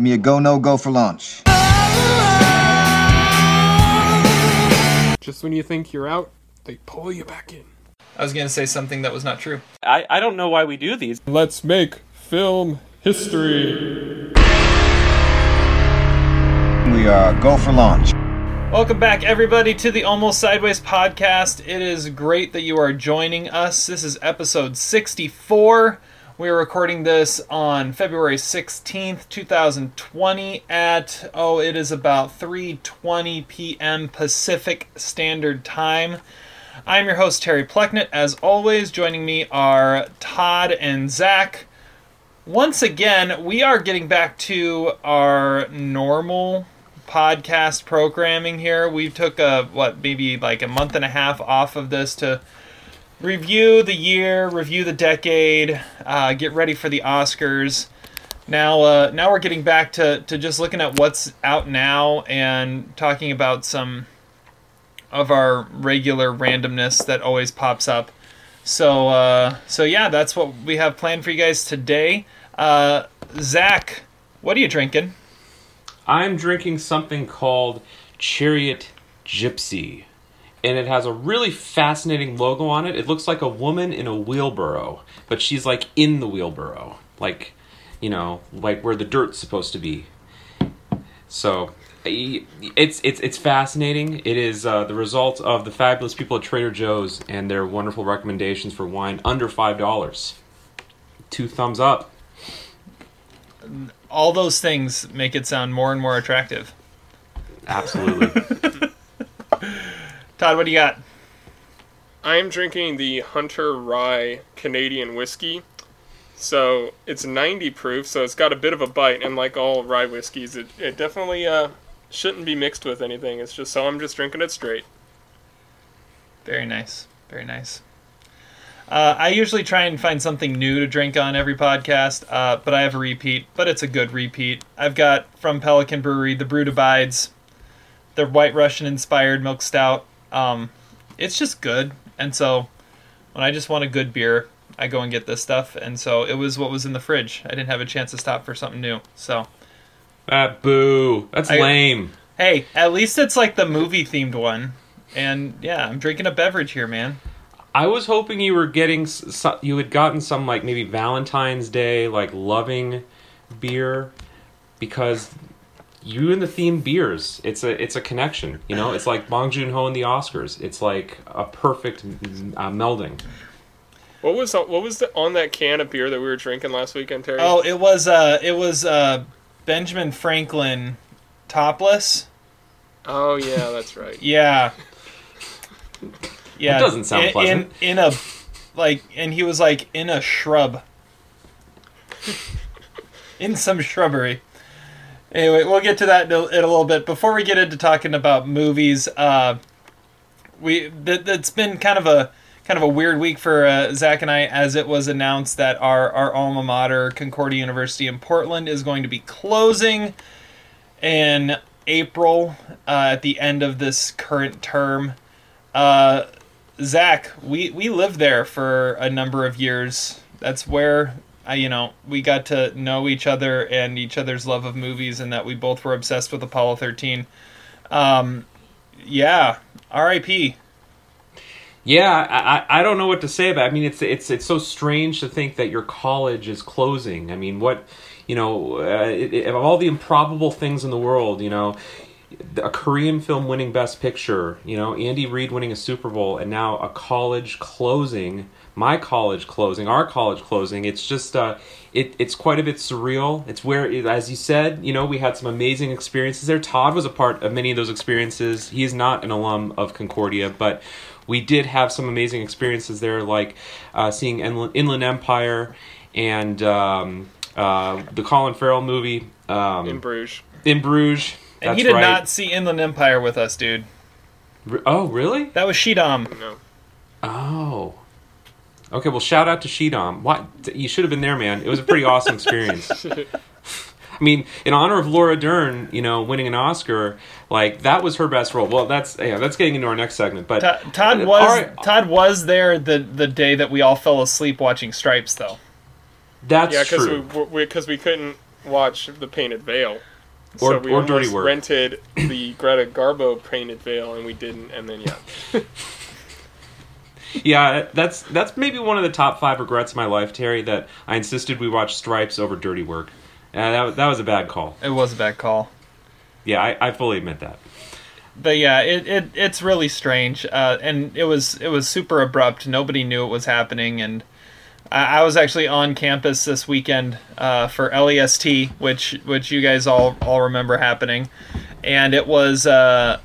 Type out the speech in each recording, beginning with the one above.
Give me a go, no go for launch. Just when you think you're out, they pull you back in. I was going to say something that was not true. I, I don't know why we do these. Let's make film history. We are go for launch. Welcome back, everybody, to the Almost Sideways podcast. It is great that you are joining us. This is episode 64. We are recording this on February 16th, 2020 at oh, it is about 3:20 p.m. Pacific Standard Time. I'm your host Terry Plecknett. As always, joining me are Todd and Zach. Once again, we are getting back to our normal podcast programming here. We took a what maybe like a month and a half off of this to review the year, review the decade, uh, get ready for the Oscars. Now, uh, now we're getting back to, to just looking at what's out now and talking about some of our regular randomness that always pops up. So, uh, so yeah, that's what we have planned for you guys today. Uh, Zach, what are you drinking? I'm drinking something called Chariot Gypsy. And it has a really fascinating logo on it. It looks like a woman in a wheelbarrow, but she's like in the wheelbarrow. Like, you know, like where the dirt's supposed to be. So, it's it's it's fascinating. It is uh, the result of the fabulous people at Trader Joe's and their wonderful recommendations for wine under five dollars. Two thumbs up. All those things make it sound more and more attractive. Absolutely. Todd, what do you got? I am drinking the Hunter Rye Canadian whiskey. So it's 90 proof, so it's got a bit of a bite, and like all rye whiskeys, it, it definitely uh, shouldn't be mixed with anything. It's just so I'm just drinking it straight. Very nice. Very nice. Uh, I usually try and find something new to drink on every podcast, uh, but I have a repeat, but it's a good repeat. I've got from Pelican Brewery the Brewed Abides, their White Russian inspired milk stout. Um, it's just good, and so when I just want a good beer, I go and get this stuff. And so it was what was in the fridge. I didn't have a chance to stop for something new. So that boo. That's I- lame. hey, at least it's like the movie themed one. And yeah, I'm drinking a beverage here, man. I was hoping you were getting s- you had gotten some like maybe Valentine's Day like loving beer because you and the theme beers it's a it's a connection you know it's like Bong Joon Ho and the Oscars it's like a perfect uh, melding What was what was the, on that can of beer that we were drinking last weekend, Terry? Oh, it was uh it was uh Benjamin Franklin topless. Oh, yeah, that's right. Yeah. Yeah. it doesn't sound in, pleasant. In, in a like and he was like in a shrub. in some shrubbery. Anyway, we'll get to that in a, in a little bit. Before we get into talking about movies, uh, we that, that's been kind of a kind of a weird week for uh, Zach and I, as it was announced that our our alma mater, Concordia University in Portland, is going to be closing in April uh, at the end of this current term. Uh, Zach, we we lived there for a number of years. That's where I, you know, we got to know each other and each other's love of movies, and that we both were obsessed with Apollo thirteen. Um, yeah, R.I.P. yeah I, I I don't know what to say about it. I mean it's it's it's so strange to think that your college is closing I mean what you know uh, it, it, of all the improbable things in the world you know a Korean film winning Best Picture, you know, Andy Reid winning a Super Bowl, and now a college closing, my college closing, our college closing. It's just, uh, it, it's quite a bit surreal. It's where, as you said, you know, we had some amazing experiences there. Todd was a part of many of those experiences. He is not an alum of Concordia, but we did have some amazing experiences there, like uh, seeing Inland, Inland Empire and um, uh, the Colin Farrell movie um, In Bruges. in Bruges. And he did right. not see Inland Empire with us, dude. Oh, really? That was Shidam. No. Oh. Okay, well, shout out to Shidam. What you should have been there, man. It was a pretty awesome experience. I mean, in honor of Laura Dern, you know, winning an Oscar, like that was her best role. Well, that's yeah, that's getting into our next segment. But Todd, Todd Uh, was all right. Todd was there the the day that we all fell asleep watching Stripes, though. that's Yeah, because true. we because we couldn't watch The Painted Veil. Or- so we or Dirty Work. rented the Greta Garbo Painted Veil, and we didn't. And then yeah, Yeah, that's that's maybe one of the top five regrets of my life, Terry. That I insisted we watch Stripes over Dirty Work. Uh, that was- that was a bad call. It was a bad call. Yeah, I, I fully admit that. but yeah, it, it it's really strange, uh, and it was it was super abrupt. Nobody knew it was happening, and I, I was actually on campus this weekend uh, for LEST, which which you guys all all remember happening, and it was uh,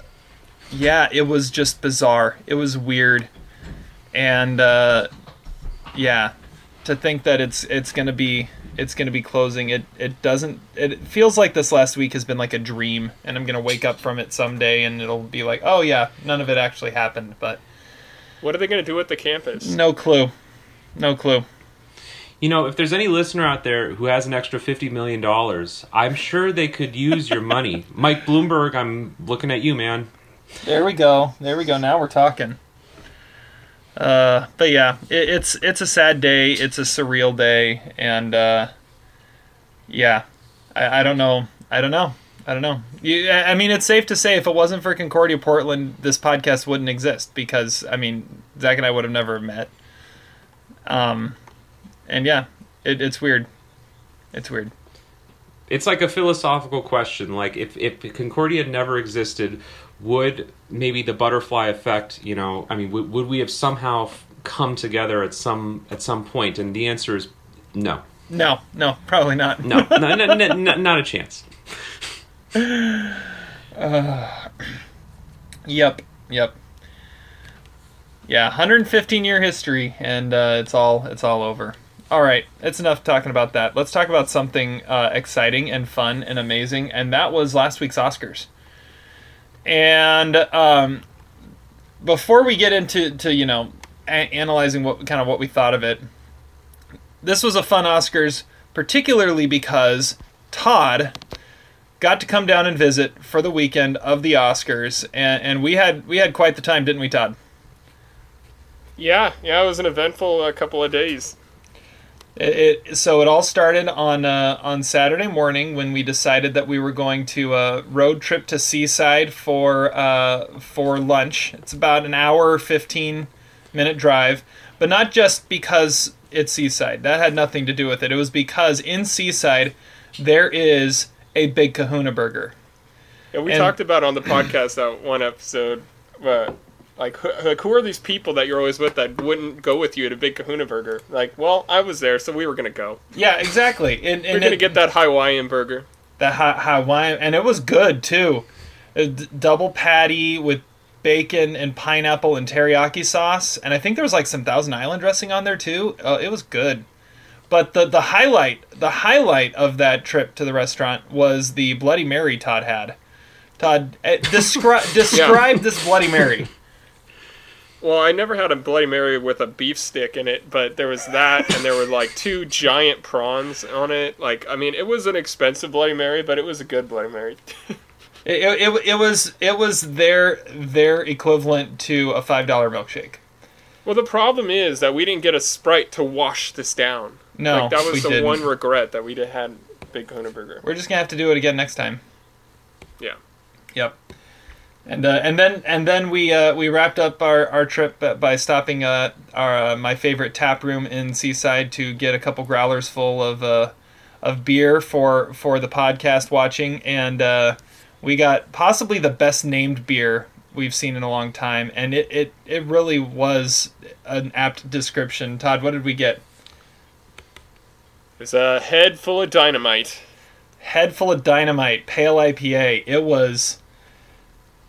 yeah, it was just bizarre. It was weird, and uh, yeah, to think that it's it's gonna be it's gonna be closing. It it doesn't. It feels like this last week has been like a dream, and I'm gonna wake up from it someday, and it'll be like, oh yeah, none of it actually happened. But what are they going to do at the campus? no clue, no clue. You know, if there's any listener out there who has an extra fifty million dollars, I'm sure they could use your money. Mike Bloomberg, I'm looking at you, man. There we go. There we go. Now we're talking. Uh, but yeah, it, it's it's a sad day. It's a surreal day, and uh, yeah, I, I don't know. I don't know. I don't know. You, I mean, it's safe to say if it wasn't for Concordia Portland, this podcast wouldn't exist because I mean, Zach and I would have never met. Um, and yeah, it, it's weird. It's weird. It's like a philosophical question. Like, if if Concordia never existed, would maybe the butterfly effect? You know, I mean, would, would we have somehow f- come together at some at some point? And the answer is no, No, no, probably not. no, no, no, no, no not a chance. Yep, yep. Yeah, 115 year history, and uh, it's all it's all over. All right, it's enough talking about that. Let's talk about something uh, exciting and fun and amazing, and that was last week's Oscars. And um, before we get into to you know a- analyzing what kind of what we thought of it, this was a fun Oscars, particularly because Todd got to come down and visit for the weekend of the Oscars, and, and we had we had quite the time, didn't we, Todd? Yeah, yeah, it was an eventful uh, couple of days. It, it so it all started on uh, on Saturday morning when we decided that we were going to a road trip to Seaside for uh, for lunch. It's about an hour fifteen minute drive, but not just because it's Seaside. That had nothing to do with it. It was because in Seaside there is a Big Kahuna Burger. Yeah, we And- talked about on the podcast that one episode, uh, like, who, like who are these people that you're always with that wouldn't go with you to Big Kahuna Burger? Like, well, I was there, so we were gonna go. Yeah, exactly. And, and We're gonna it- get that Hawaiian burger. the Ha- Hawaiian, and it was good too. A d- double patty with bacon and pineapple and teriyaki sauce, and I think there was like some Thousand Island dressing on there too. Uh, it was good. But the the highlight the highlight of that trip to the restaurant was the Bloody Mary Todd had. Todd, eh, descri- describe this Bloody Mary. Well, I never had a Bloody Mary with a beef stick in it, but there was that, and there were like two giant prawns on it. Like, I mean, it was an expensive Bloody Mary, but it was a good Bloody Mary. It, it, it was it was their their equivalent to a five dollar milkshake. well, the problem is that we didn't get a Sprite to wash this down. No, like, that was the didn't. one regret that we had Big Kahuna Burger. We're just gonna have to do it again next time. Yeah. Yep. And uh, and then and then we uh, we wrapped up our, our trip by- stopping uh, our uh, my favorite tap room in Seaside to get a couple growlers full of uh, of beer for for the podcast watching, and uh, we got possibly the best named beer we've seen in a long time, and it, it, it really was an apt description. Todd, what did we get? It's a head full of dynamite. head full of dynamite pale ipa it was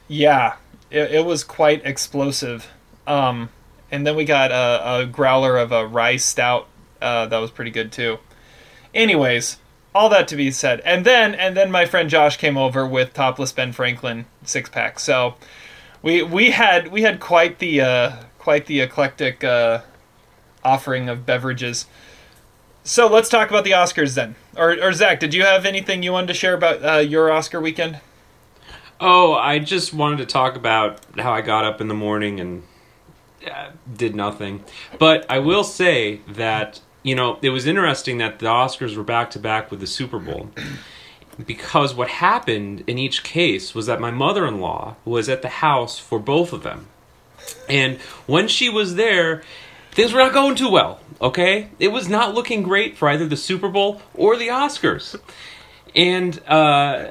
yeah it, it was quite explosive. Um and then we got a, a growler of a rye stout uh, that was pretty good too. Anyways all that to be said. And then and then my friend josh came over with topless ben franklin six pack. So we we had we had quite the uh quite the eclectic uh offering of beverages. So let's talk about the Oscars then. Or, or Zach, did you have anything you wanted to share about uh, your Oscar weekend? Oh, I just wanted to talk about how I got up in the morning and uh, did nothing. But I will say that you know, it was interesting that the Oscars were back to back with the Super Bowl. Because what happened in each case was that my mother in law was at the house for both of them. And when she was there, things were not going too well, okay? It was not looking great for either the Super Bowl or the Oscars. And uh,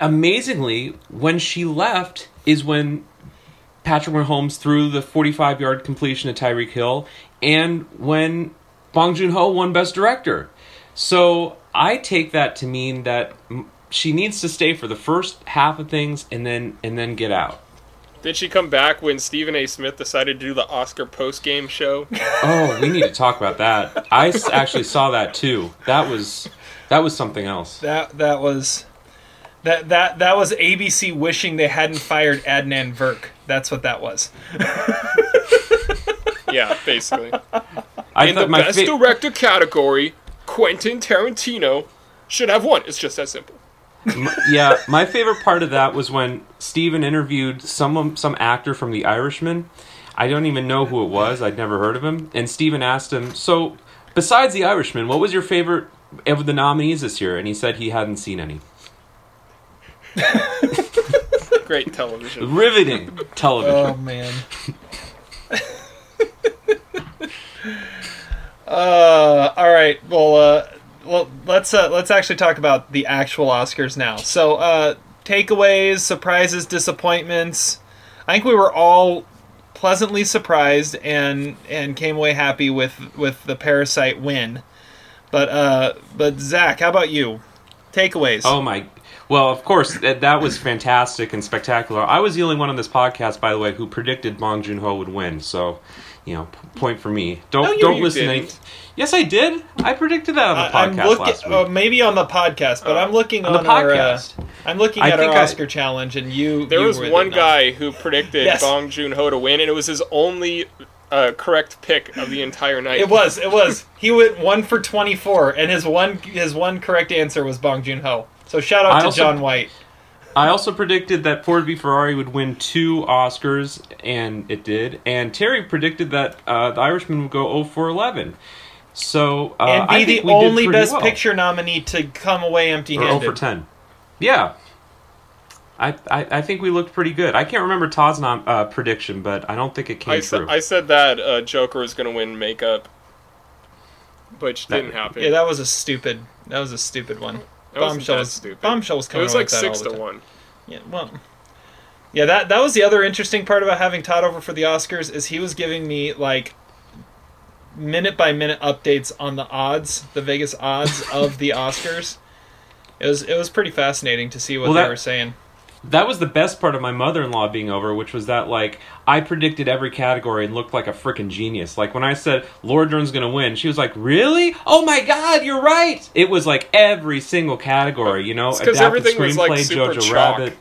amazingly, when she left is when Patrick Mahomes threw the 45 yard completion to Tyreek Hill and when Bong Joon Ho won Best Director. So I take that to mean that she needs to stay for the first half of things and then and then get out. Did she come back when Stephen A. Smith decided to do the Oscar post game show? Oh, we need to talk about that. I actually saw that too. That was that was something else. That that was that that that was ABC wishing they hadn't fired Adnan Virk. That's what that was. yeah, basically. I In the best fa- director category, Quentin Tarantino should have won. It's just that simple. Yeah, my favorite part of that was when Stephen interviewed some some actor from The Irishman. I don't even know who it was. I'd never heard of him. And Stephen asked him, "So, besides The Irishman, what was your favorite of the nominees this year?" And he said he hadn't seen any. Great television. Riveting television. Oh man. uh, all right. Well, uh, well, let's uh, let's actually talk about the actual Oscars now. So, uh, takeaways, surprises, disappointments. I think we were all pleasantly surprised and and came away happy with with the Parasite win. But uh, but Zach, how about you? Takeaways. Oh my! Well, of course that, that was fantastic and spectacular. I was the only one on this podcast, by the way, who predicted Bong Joon Ho would win. So, you know, p- point for me. Don't No, you- don't you listen. to any- didn't. Yes, I did. I predicted that on the I- I'm podcast looking, last week. uh, maybe on the podcast, but I'm looking on on, the our. Uh, podcast. I'm looking I at our think I- Oscar challenge, and you. There you was were one the- guy who predicted Yes. Bong Joon Ho to win, and it was his only uh, correct pick of the entire night. It was. It was. He went one for 24, and his one his one correct answer was Bong Joon Ho. So shout out I to also- John White. I also predicted that Ford v Ferrari would win two Oscars, and it did. And Terry predicted that uh, The Irishman would go 0 for 11. So uh, and I be think the we only Best well. Picture nominee to come away empty-handed. O for 10. Yeah. I, I, I think we looked pretty good. I can't remember Todd's nom- uh, prediction, but I don't think it came I, true. sa- I said that uh, Joker was going to win makeup, which That- didn't happen. Yeah, that was a stupid. That was a stupid one. That wasn't Bombshell that was stupid. Bombshell was it was away like six to time. one. Yeah, well, yeah. That that was the other interesting part about having Todd over for the Oscars is he was giving me like minute by minute updates on the odds, the Vegas odds of the Oscars. It was it was pretty fascinating to see what Well, they that- were saying. That was the best part of my mother-in-law being over, which was that like I predicted every category and looked like a freaking genius. Like when I said Laura Dern's gonna win, she was like, "Really? Oh my God, you're right!" It was like every single category, you know, adapted everything was, like, screenplay, super Jojo chalk. Rabbit.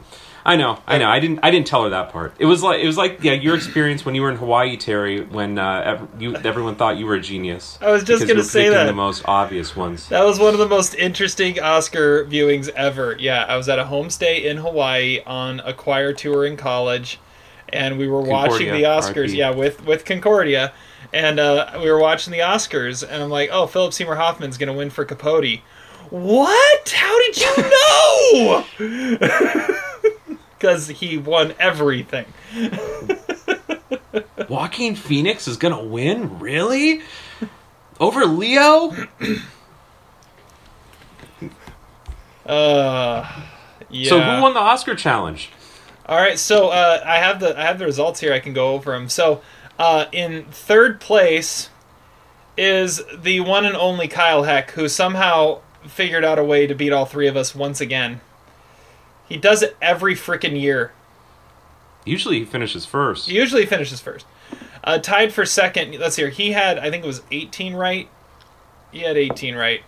I know, I know. I didn't. I didn't tell her that part. It was like it was like yeah, your experience when you were in Hawaii, Terry, when uh, ev- you everyone thought you were a genius. I was just gonna were say that. the most obvious ones. That was one of the most interesting Oscar viewings ever. Yeah, I was at a homestay in Hawaii on a choir tour in college, and we were watching the Oscars. RIP. Yeah, with with Concordia, and uh, we were watching the Oscars, and I'm like, oh, Philip Seymour Hoffman's gonna win for Capote. What? How did you know? Because he won everything. Joaquin Phoenix is gonna win, really? Over Leo? Uh, yeah. So who won the Oscar challenge? All right, so uh, I have the I have the results here. I can go over them. So, uh, in third place is the one and only Kyle Heck, who somehow figured out a way to beat all three of us once again. He does it every freaking year. Usually he finishes first. He usually finishes first. Uh, tied for second. Let's see here. He had I think it was 18 right. He had 18 right.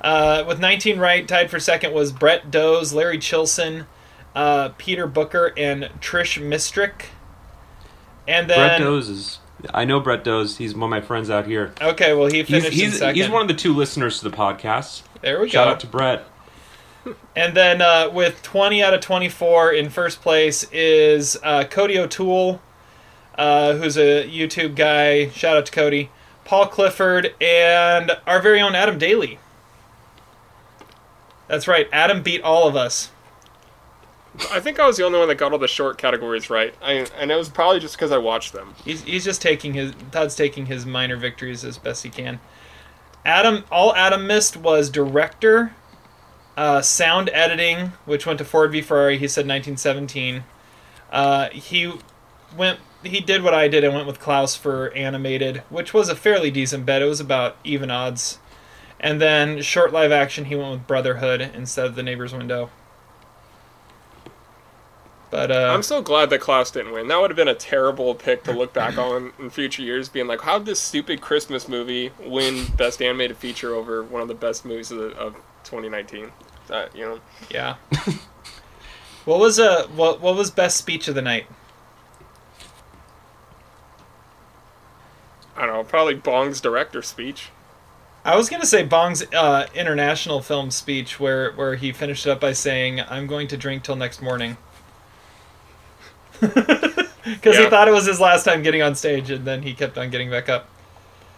Uh, with 19 right, tied for second was Brett Doze, Larry Chilson, uh, Peter Booker, and Trish Mistrick. And then Brett Doze is. I know Brett Doze. He's one of my friends out here. okay, well he He's finished in he's, second. he's one of the two listeners to the podcast. there we Shout go. out to Brett. And then uh, with 20 out of 24 in first place is uh, Cody O'Toole, uh, who's a YouTube guy. Shout out to Cody. Paul Clifford, and our very own Adam Daly. That's right, Adam beat all of us. I think I was the only one that got all the short categories right. I, and it was probably just because I watched them. He's, he's just taking his Todd's taking his minor victories as best he can. Adam, all Adam missed was director, uh, sound editing, which went to Ford v Ferrari. He said 1917. Uh, he went. He did what I did and went with Klaus for animated, which was a fairly decent bet. It was about even odds. And then short live action, he went with Brotherhood instead of The Neighbor's Window. But uh, I'm so glad that Klaus didn't win. That would have been a terrible pick to look back on in future years, being like, how did this stupid Christmas movie win Best Animated Feature over one of the best movies of, the, of 2019? That, you know. Yeah. what was uh what what was best speech of the night? I don't know, probably Bong's director speech. I was gonna say Bong's uh, international film speech, where where he finished it up by saying, "I'm going to drink till next morning," because he thought it was his last time getting on stage, and then he kept on getting back up.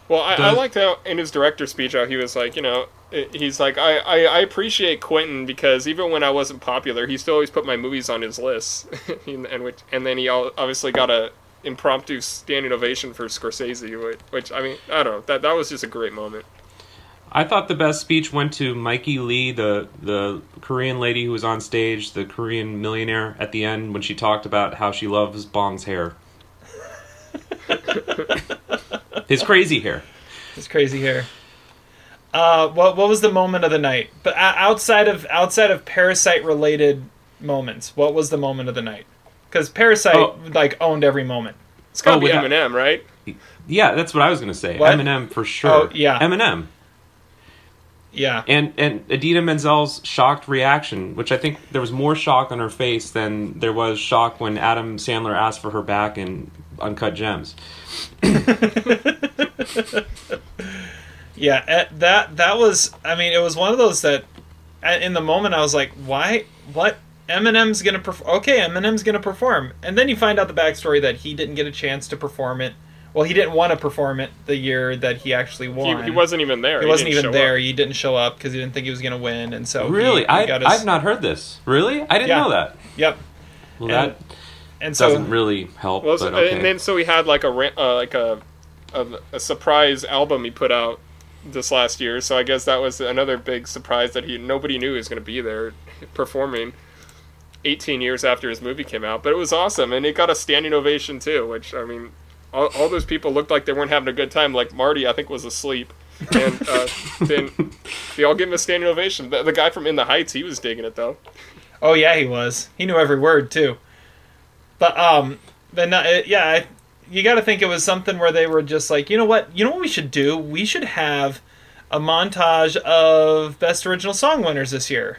Well, I, I liked how in his director speech how he was like, you know, i- he's like, I, I, I appreciate Quentin because even when I wasn't popular, he still always put my movies on his list, and, and which and then he obviously got a impromptu standing ovation for Scorsese, which, which I mean, I don't know, that that was just a great moment. I thought the best speech went to Miky Lee, the the Korean lady who was on stage, the Korean millionaire at the end when she talked about how she loves Bong's hair. His crazy hair. His crazy hair. Uh, what what was the moment of the night? But o- outside of outside of parasite related moments, what was the moment of the night? Because Parasite Oh. like owned every moment. It's gotta Oh, be yeah. Eminem, right? Yeah, that's what I was gonna say. What? Eminem for sure. Oh, yeah. Eminem. Yeah. And and Idina Menzel's shocked reaction, which I think there was more shock on her face than there was shock when Adam Sandler asked for her back in Uncut Gems. Yeah, eh, that that was. I mean, it was one of those that, in the moment, I was like, "Why? What? Eminem's gonna perform? Okay, Eminem's gonna perform." And then you find out the backstory that he didn't get a chance to perform it. Well, he didn't want to perform it the year that he actually won. he wasn't even there. He wasn't didn't even show there. up. He didn't show up because he didn't think he was gonna win, and so Really, he I got his- I've not heard this. Really, I didn't Yeah. know that. Yep. Well, And- that And so doesn't really help. Well, but okay. and then so he had like a uh, like a, a a surprise album he put out this last year. So I guess that was another big surprise that he nobody knew he was going to be there performing. 18 years after his movie came out, but it was awesome, and it got a standing ovation too. Which I mean, all, all those people looked like they weren't having a good time. Like Marty, I think was asleep, and uh, then they all gave him a standing ovation. The, the guy from In the Heights, he was digging it though. Oh yeah, he was. He knew every word too. But um, but no, it, yeah, I, you got to think it was something where they were just like, you know what, you know what we should do? We should have a montage of best original song winners this year,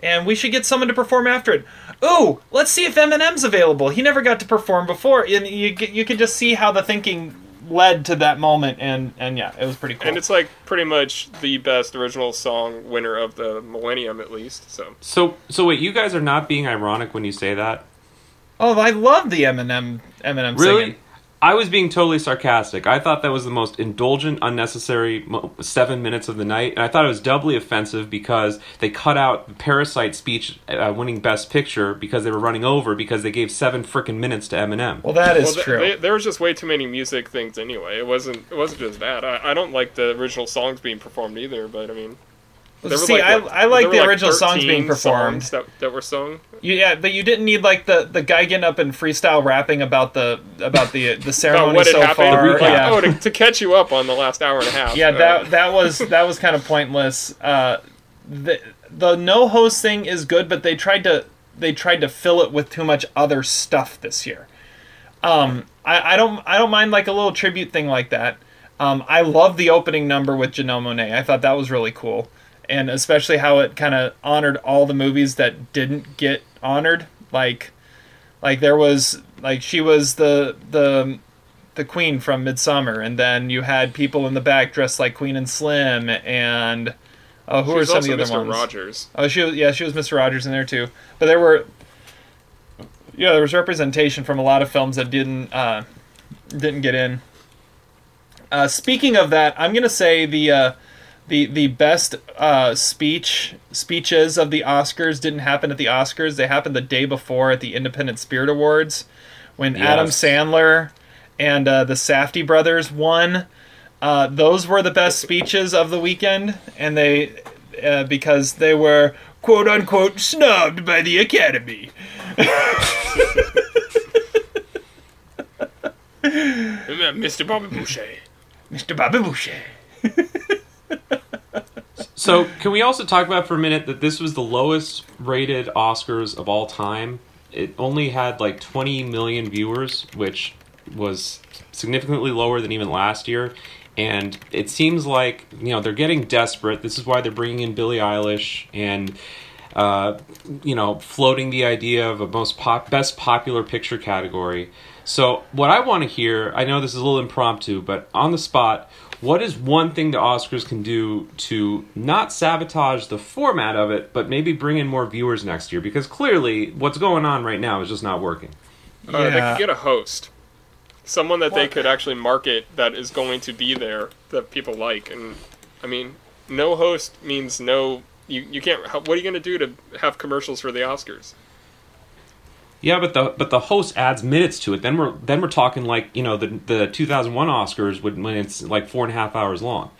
and we should get someone to perform after it. Ooh, let's see if Eminem's available. He never got to perform before, and you c- you could just see how the thinking led to that moment, and and yeah, it was pretty cool. And it's like pretty much the best original song winner of the millennium, at least. So so so wait, you guys are not being ironic when you say that. oh, I love the Eminem Eminem Really? singing. I was being totally sarcastic. I thought that was the most indulgent, unnecessary seven minutes of the night, and I thought it was doubly offensive because they cut out the Parasite speech uh, winning Best Picture because they were running over because they gave seven freaking minutes to Eminem. Well, that is well, th- true. they- there was just way too many music things anyway. It wasn't. It wasn't just that. I, I don't like the original songs being performed either. But I mean, there See, like, I, what- I like the were original songs being performed. songs that, that were sung. You- yeah, but you didn't need like the, the guy getting up and freestyle rapping about the about the the ceremony so happened. far. Like, Yeah, Oh, to, to catch you up on the last hour and a half. yeah, Uh, that that was that was kind of pointless. Uh, the the no host thing is good, but they tried to they tried to fill it with too much other stuff this year. Um, I, I don't I don't mind like a little tribute thing like that. Um, I love the opening number with Janelle Monae. I thought that was really cool, and especially how it kind of honored all the movies that didn't get honored. Like, like there was like she was the the the queen from Midsummer, and then you had people in the back dressed like Queen and Slim, and oh, who She are some of the other Mr. ones? Rogers. Oh, she was yeah, she was Mr. Rogers in there too. But there were yeah, there was representation from a lot of films that didn't uh, didn't get in. Uh, speaking of that, I'm gonna say the uh, the the best uh, speech speeches of the Oscars didn't happen at the Oscars. They happened the day before at the Independent Spirit Awards when Adam Sandler and uh, the Safdie brothers won. Uh, those were the best speeches of the weekend, and they uh, because they were quote unquote snubbed by the Academy. Mr. Bobby Boucher. Mr. Bobby Boucher. So, can we also talk about for a minute that this was the lowest rated Oscars of all time? It only had like 20 million viewers, which was significantly lower than even last year. And it seems like, you know, they're getting desperate. This is why they're bringing in Billie Eilish and, uh, you know, floating the idea of a most pop- best popular picture category. So, what I want to hear, I know this is a little impromptu, but on the spot, what is one thing the Oscars can do to not sabotage the format of it, but maybe bring in more viewers next year? Because clearly, what's going on right now is just not working. Uh, they could get a host, someone that they could actually market that is going to be there that people like. And I mean, no host means no. You you can't. What are you going to do to have commercials for the Oscars? Yeah, but the but the host adds minutes to it. Then we're then we're talking like you know the the 2001 Oscars when when it's like four and a half hours long.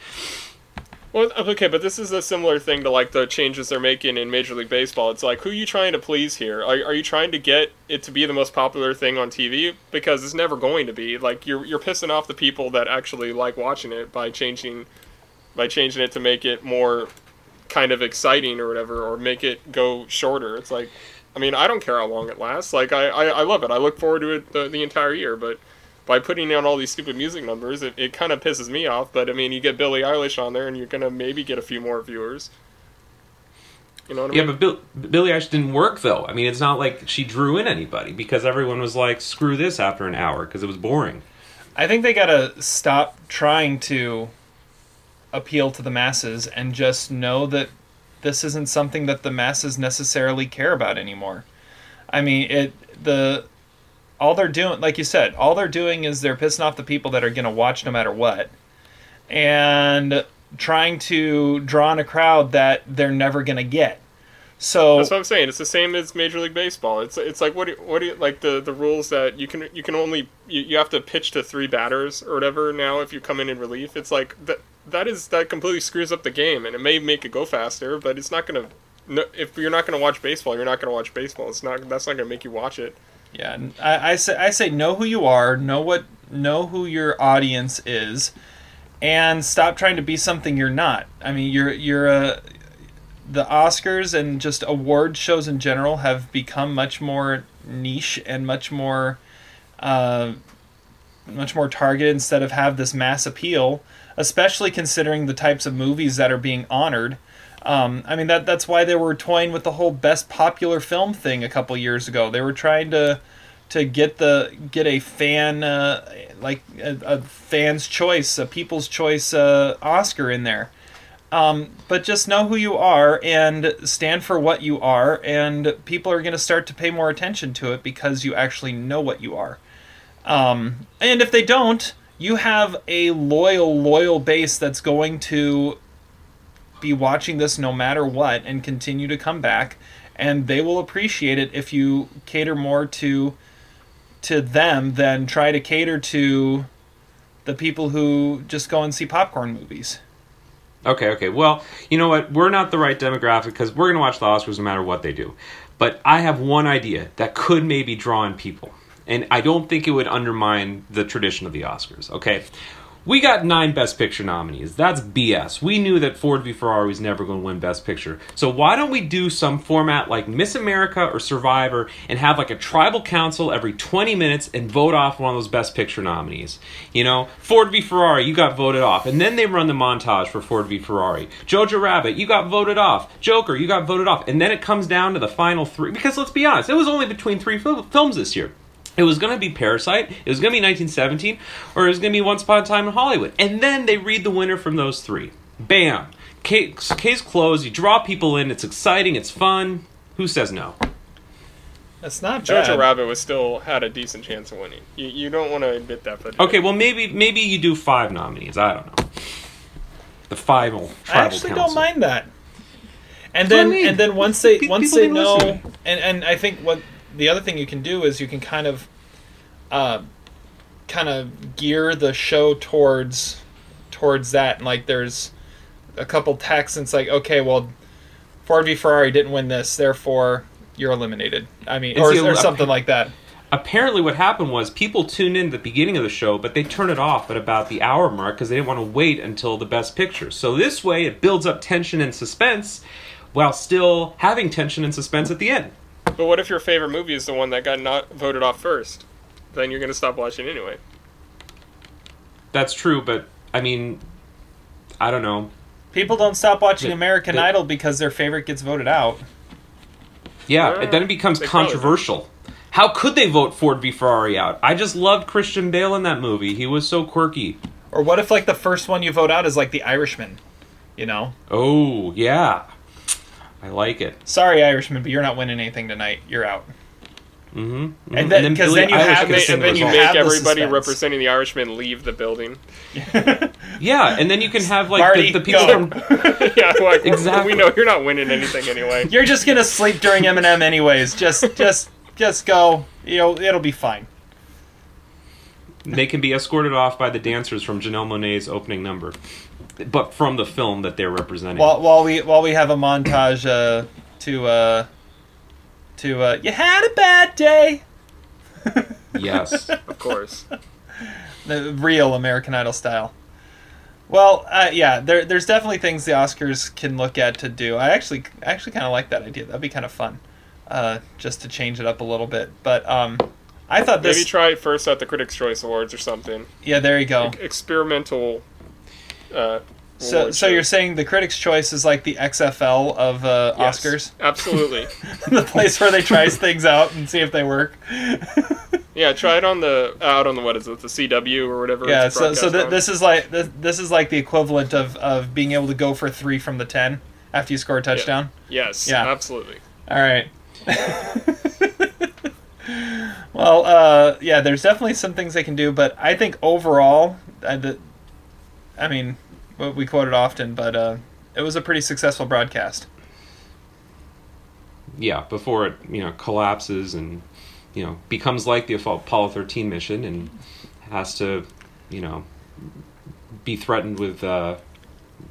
Well, uh, okay, but this is a similar thing to like the changes they're making in Major League Baseball. It's like, who are you trying to please here? Are, are you trying to get it to be the most popular thing on TV? Because it's never going to be. Like you're you're pissing off the people that actually like watching it by changing by changing it to make it more kind of exciting or whatever, or make it go shorter. It's like, I mean, I don't care how long it lasts. Like I I, I love it. I look forward to it the, the entire year, but. By putting on all these stupid music numbers, it, it kind of pisses me off. But I mean, you get Billie Eilish on there, and you're gonna maybe get a few more viewers. You know what I Yeah, mean? but Bill, Billie Eilish didn't work though. I mean, it's not like she drew in anybody because everyone was like, "Screw this!" after an hour because it was boring. I think they gotta stop trying to appeal to the masses and just know that this isn't something that the masses necessarily care about anymore. I mean, it the all they're doing, like you said, all they're doing is they're pissing off the people that are gonna watch no matter what, and trying to draw in a crowd that they're never gonna get. So That's what I'm saying. It's the same as Major League Baseball. It's it's like what do, what do you like the the rules that you can you can only you, you have to pitch to three batters or whatever now if you come in in relief. It's like that that is that completely screws up the game and it may make it go faster, but it's not gonna. No, if you're not gonna watch baseball, you're not gonna watch baseball. It's not that's not gonna make you watch it. Yeah, n- I, I say I say know who you are, know what know who your audience is, and stop trying to be something you're not. I mean, you're you're a the Oscars and just award shows in general have become much more niche and much more uh, much more targeted instead of have this mass appeal, especially considering the types of movies that are being honored. Um, I mean that that's why they were toying with the whole best popular film thing a couple years ago. They were trying to to get the get a fan uh, like a, a fan's choice, a people's choice uh, Oscar in there. Um, but just know who you are and stand for what you are, and people are going to start to pay more attention to it because you actually know what you are. Um, and if they don't, you have a loyal, loyal base that's going to be watching this no matter what and continue to come back, and they will appreciate it if you cater more to to them than try to cater to the people who just go and see popcorn movies. Okay, okay. Well, you know what? We're not the right demographic because we're going to watch the Oscars no matter what they do. But I have one idea that could maybe draw in people. And I don't think it would undermine the tradition of the Oscars, okay? We got nine Best Picture nominees. That's BS. We knew that Ford v Ferrari was never going to win Best Picture. So why don't we do some format like Miss America or Survivor and have like a tribal council every 20 minutes and vote off one of those Best Picture nominees? You know, Ford v Ferrari, you got voted off. And then they run the montage for Ford v Ferrari. Jojo Rabbit, you got voted off. Joker, you got voted off. And then it comes down to the final three. Because let's be honest, it was only between three fil- films this year. It was going to be Parasite, it was going to be 1917, or it was going to be Once Upon a Time in Hollywood. And then they read the winner from those three. Bam! Case, case closed, you draw people in, it's exciting, it's fun. Who says no? That's not bad. Jojo Rabbit was still had a decent chance of winning. You, you don't want to admit that, but Okay, well maybe maybe you do five nominees. I don't know. The five final I actually council. don't mind that. And That's what I then mean. and then once they Pe- once people they know listening. and and I think what the other thing you can do is you can kind of uh kind of gear the show towards towards that and like there's a couple texts and it's like okay well Ford v Ferrari didn't win this therefore you're eliminated. I mean or, or something like that. Apparently, what happened was people tuned in at the beginning of the show, but they turned it off at about the hour mark because they didn't want to wait until the best picture. So this way, it builds up tension and suspense while still having tension and suspense at the end. But what if your favorite movie is the one that got not voted off first? Then you're gonna stop watching anyway. That's true, but I mean, I don't know. People don't stop watching The- American the- Idol because their favorite gets voted out. Yeah, Uh, it, then it becomes they probably controversial. How could they vote Ford v Ferrari out? I just loved Christian Bale in that movie. He was so quirky. Or what if like the first one you vote out is like The Irishman? You know? Oh yeah, I like it. Sorry, Irishman, but you're not winning anything tonight. You're out. Mm-hmm. And then- 'cause then you have And, to they, sing and the then you make Have the everybody suspense. representing the Irishman leave the building. yeah, and then you can have like Marty, the, the people go. from yeah, like Exactly. we know you're not winning anything anyway. You're just gonna sleep during Eminem anyways. Just, just, just go. You know, it'll be fine. they can be escorted off by the dancers from Janelle Monae's opening number, but from the film that they're representing. While, while we while we have a montage uh, to uh, to uh, you had a bad day. yes, Of course. the real American Idol style. Well, uh, yeah, there, there's definitely things the Oscars can look at to do. I actually actually kind of like that idea. That'd be kind of fun, uh, just to change it up a little bit. But um, I thought this. Maybe try it first at the Critics' Choice Awards or something. yeah, there you go. Experimental. Uh, So, so show. you're saying the Critics' Choice is like the XFL of uh, Yes, Oscars, Absolutely. the place where they try things out and see if they work. Yeah, try it on the out on the what is it, the CW or whatever. Yeah, so so th- this is like this, this is like the equivalent of, of being able to go for three from the ten after you score a touchdown. Yes, Yeah. absolutely. All right. well, uh, yeah, there's definitely some things they can do, but I think overall, I, the, I mean, we- we quote it often, but uh, it was a pretty successful broadcast. yeah. Before it, you know, collapses and you know becomes like the Apollo 13 mission and has to, you know, be threatened with uh,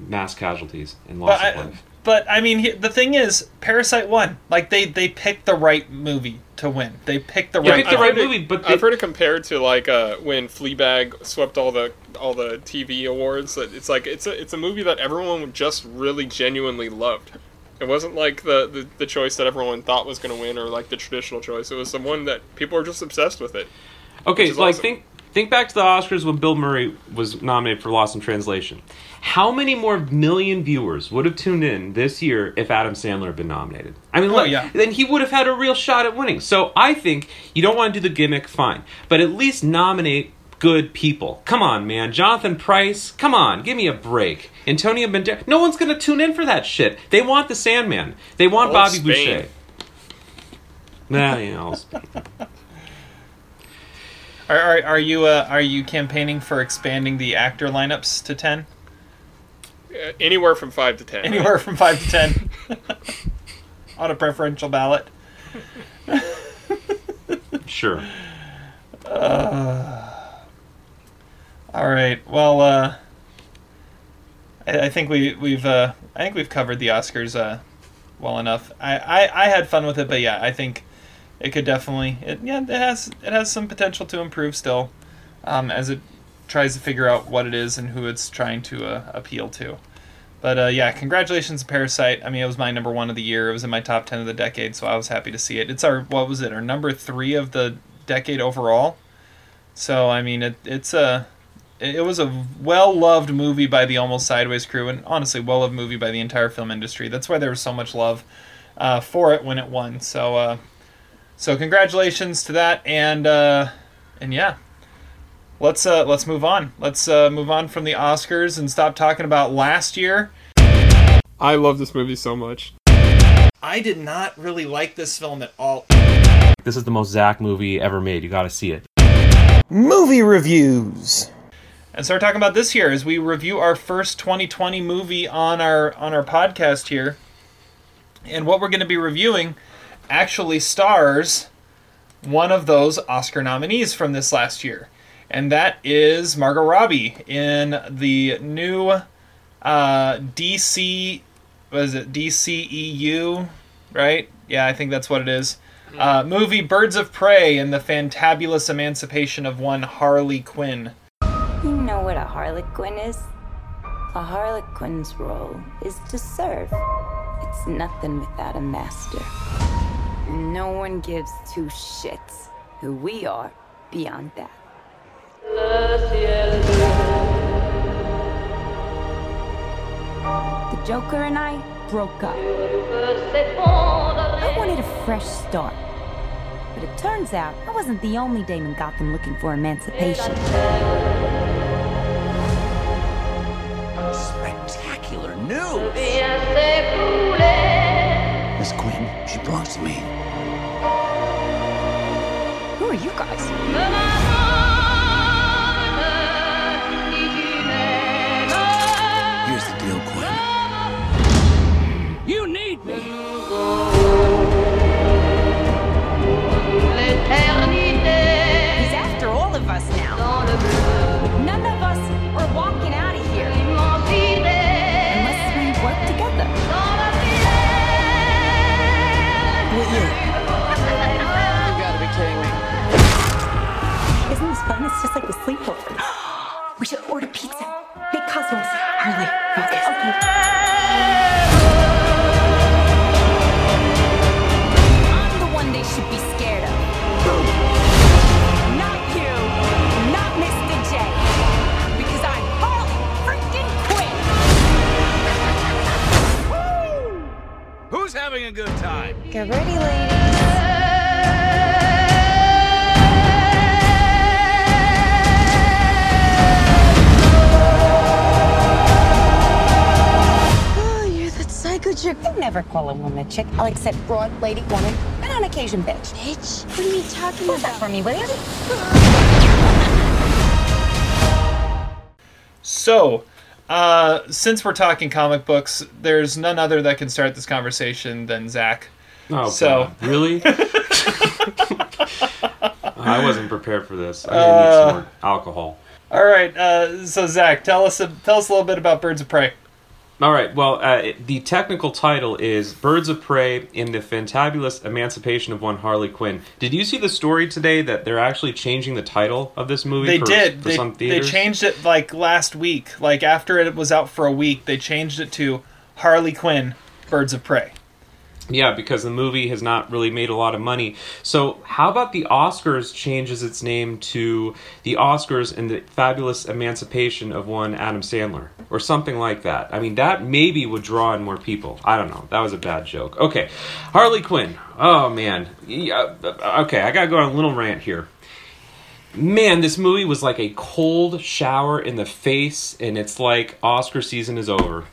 mass casualties and loss But of I, life. But I mean, the thing is, Parasite won. Like they they picked the right movie to win. They picked the They right. picked the right heard it- movie, but I've they- heard it compared to like uh, when Fleabag swept all the all the TV awards. that It's like it's a it's a movie that everyone just really genuinely loved. It wasn't like the, the, the choice that everyone thought was going to win or like the traditional choice. It was the one that people were just obsessed with it. Okay, which is like awesome. think think back to the Oscars when Bill Murray was nominated for Lost in Translation. How many more million viewers would have tuned in this year if Adam Sandler had been nominated? I mean, Oh, look, yeah. then he would have had a real shot at winning. So I think you don't want to do the gimmick, fine, but at least nominate good people. Come on, man, Jonathan Pryce. Come on, give me a break. Antonio Banderas. No one's gonna tune in for that shit. They want the Sandman. They want Old Bobby Spain. Boucher. Nah, you know. Are, are, are you uh, are you campaigning for expanding the actor lineups to ten? Uh, anywhere from five to ten. Anywhere from five to ten on a preferential ballot. Sure. All right. Well, uh, I, I think we we've uh, I think we've covered the Oscars uh, well enough. I, I, I had fun with it, but yeah, I think it could definitely it yeah it has it has some potential to improve still, um, as it tries to figure out what it is and who it's trying to uh, appeal to. But uh, yeah, congratulations Parasite. I mean, it was my number one of the year. It was in my top ten of the decade, so I was happy to see it. It's our what was it? Our number three of the decade overall. So I mean, it it's a it was a well loved movie by the Almost Sideways crew, and honestly, well loved movie by the entire film industry. That's why there was so much love uh, for it when it won. So uh, so congratulations to that, and uh, and yeah. Let's uh, let's move on. Let's uh, move on from the Oscars and stop talking about last year. I love this movie so much. I did not really like this film at all. This is the most Zach movie ever made. You got to see it. Movie reviews. And so we're talking about this year as we review our first 2020 movie on our on our podcast here. And what we're going to be reviewing actually stars one of those Oscar nominees from this last year. And that is Margot Robbie in the new uh, DC was it DCEU, right? Yeah, I think that's what it is. Uh, movie Birds of Prey and the Fantabulous Emancipation of One Harley Quinn. You know what a harlequin is? A harlequin's role is to serve. It's nothing without a master. No one gives two shits who we are beyond that. The Joker and I broke up. I wanted a fresh start. But it turns out I wasn't the only Damon Gotham looking for emancipation. Spectacular news! Miss Quinn, she belongs to me. Who are you guys? Just like the sleepover. We should order pizza. Big cosmos. Harley, focus. Okay. I'm the one they should be scared of. Not you. Not Mr. J. Because I'm Harley freaking Quinn. Who's having a good time? Get ready, ladies. That psycho chick. I never call a woman a chick. I'll accept broad, lady, woman, and on occasion, bitch. Bitch, what are you talking Who's about? for me, will you? So, uh, since we're talking comic books, there's none other that can start this conversation than Zach. Oh, So- God. really? I wasn't prepared for this. I Uh, need some more alcohol. All right, uh, so Zach, tell us a, tell us a little bit about Birds of Prey. All right. Well, uh, the technical title is "Birds of Prey in the Fantabulous Emancipation of One Harley Quinn." Did you see the story today that they're actually changing the title of this movie? They for, did. for They, some they changed it like last week. Like after it was out for a week, they changed it to Harley Quinn, Birds of Prey. Yeah, because the movie has not really made a lot of money. So, how about the Oscars changes its name to the Oscars and the Fabulous Emancipation of One Adam Sandler or something like that? I mean, that maybe would draw in more people. I don't know. That was a bad joke. Okay, Harley Quinn. Oh man. Yeah, uh, okay, I gotta go on a little rant here. Man, this movie was like a cold shower in the face, and it's like Oscar season is over.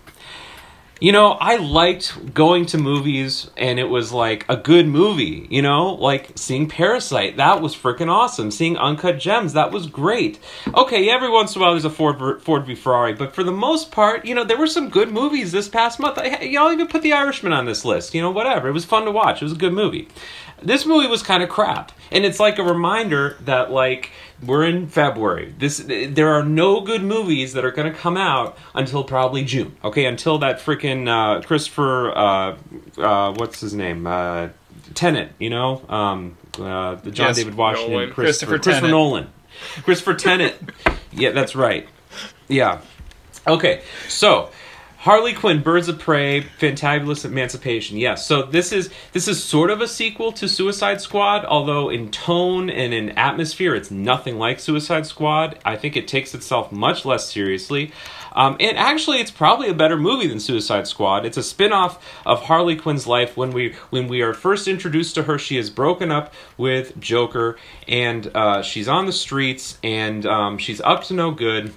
You know, I liked going to movies and it was like a good movie, you know? Like seeing Parasite, that was freaking awesome. Seeing Uncut Gems, that was great. Okay, every once in a while there's a Ford, Ford v Ferrari, but for the most part, you know, there were some good movies this past month. I, y'all even put The Irishman on this list, you know, whatever. It was fun to watch. It was a good movie. This movie was kind of crap. And it's like a reminder that, like, we're in February. This there are no good movies that are going to come out until probably June. Okay, until that freaking uh, Christopher, uh, uh, what's his name, uh, Tenet. You know, um, uh, the John Yes, David Washington, Nolan. Christopher Christopher Tenet. Nolan, Christopher Tenet. yeah, that's right. Yeah. Okay, so Harley Quinn, Birds of Prey, Fantabulous Emancipation. Yes, so this is this is sort of a sequel to Suicide Squad, although in tone and in atmosphere, it's nothing like Suicide Squad. I think it takes itself much less seriously. Um, and actually, it's probably a better movie than Suicide Squad. It's a spin-off of Harley Quinn's life. When we when we are first introduced to her, she is broken up with Joker, and uh, she's on the streets, and um, she's up to no good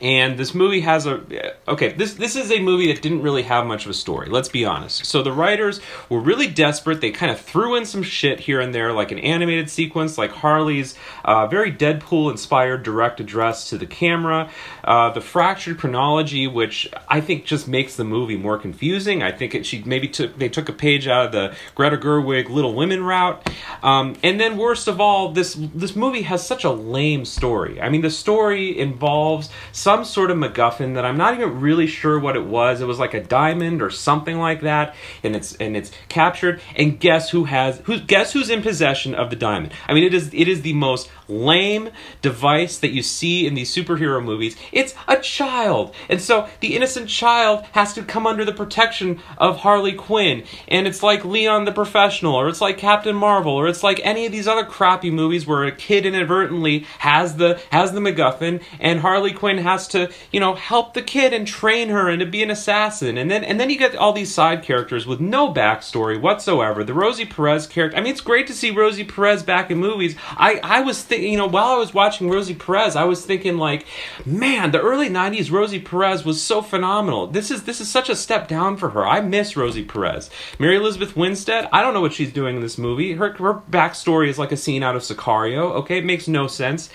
and this movie has a okay this this is a movie that didn't really have much of a story let's be honest. So the writers were really desperate. They kind of threw in some shit here and there like an animated sequence like harley's uh, very deadpool inspired direct address to the camera. Uh, the fractured chronology which i think just makes the movie more confusing. I think it, she maybe took they took a page out of the greta gerwig little women route. Um, and then worst of all this this movie has such a lame story. I mean the story involves some sort of MacGuffin that I'm not even really sure what it was. It was like a diamond or something like that, and it's and it's captured. And guess who has who? Guess who's in possession of the diamond? I mean, it is it is the most lame device that you see in these superhero movies. It's a child, and so the innocent child has to come under the protection of Harley Quinn. And it's like Leon the Professional, or it's like Captain Marvel, or it's like any of these other crappy movies where a kid inadvertently has the has the MacGuffin, and Harley Quinn has to you know help the kid and train her and to be an assassin. And then and then you get all these side characters with no backstory whatsoever. The Rosie Perez character. I mean, it's great to see Rosie Perez back in movies. I I was thinking, you know, while I was watching Rosie Perez, I was thinking like, man, the early '90s Rosie Perez was so phenomenal. This is this is such a step down for her. I miss Rosie Perez. Mary Elizabeth Winstead. I don't know what she's doing in this movie. Her her backstory is like a scene out of Sicario. Okay, it makes no sense.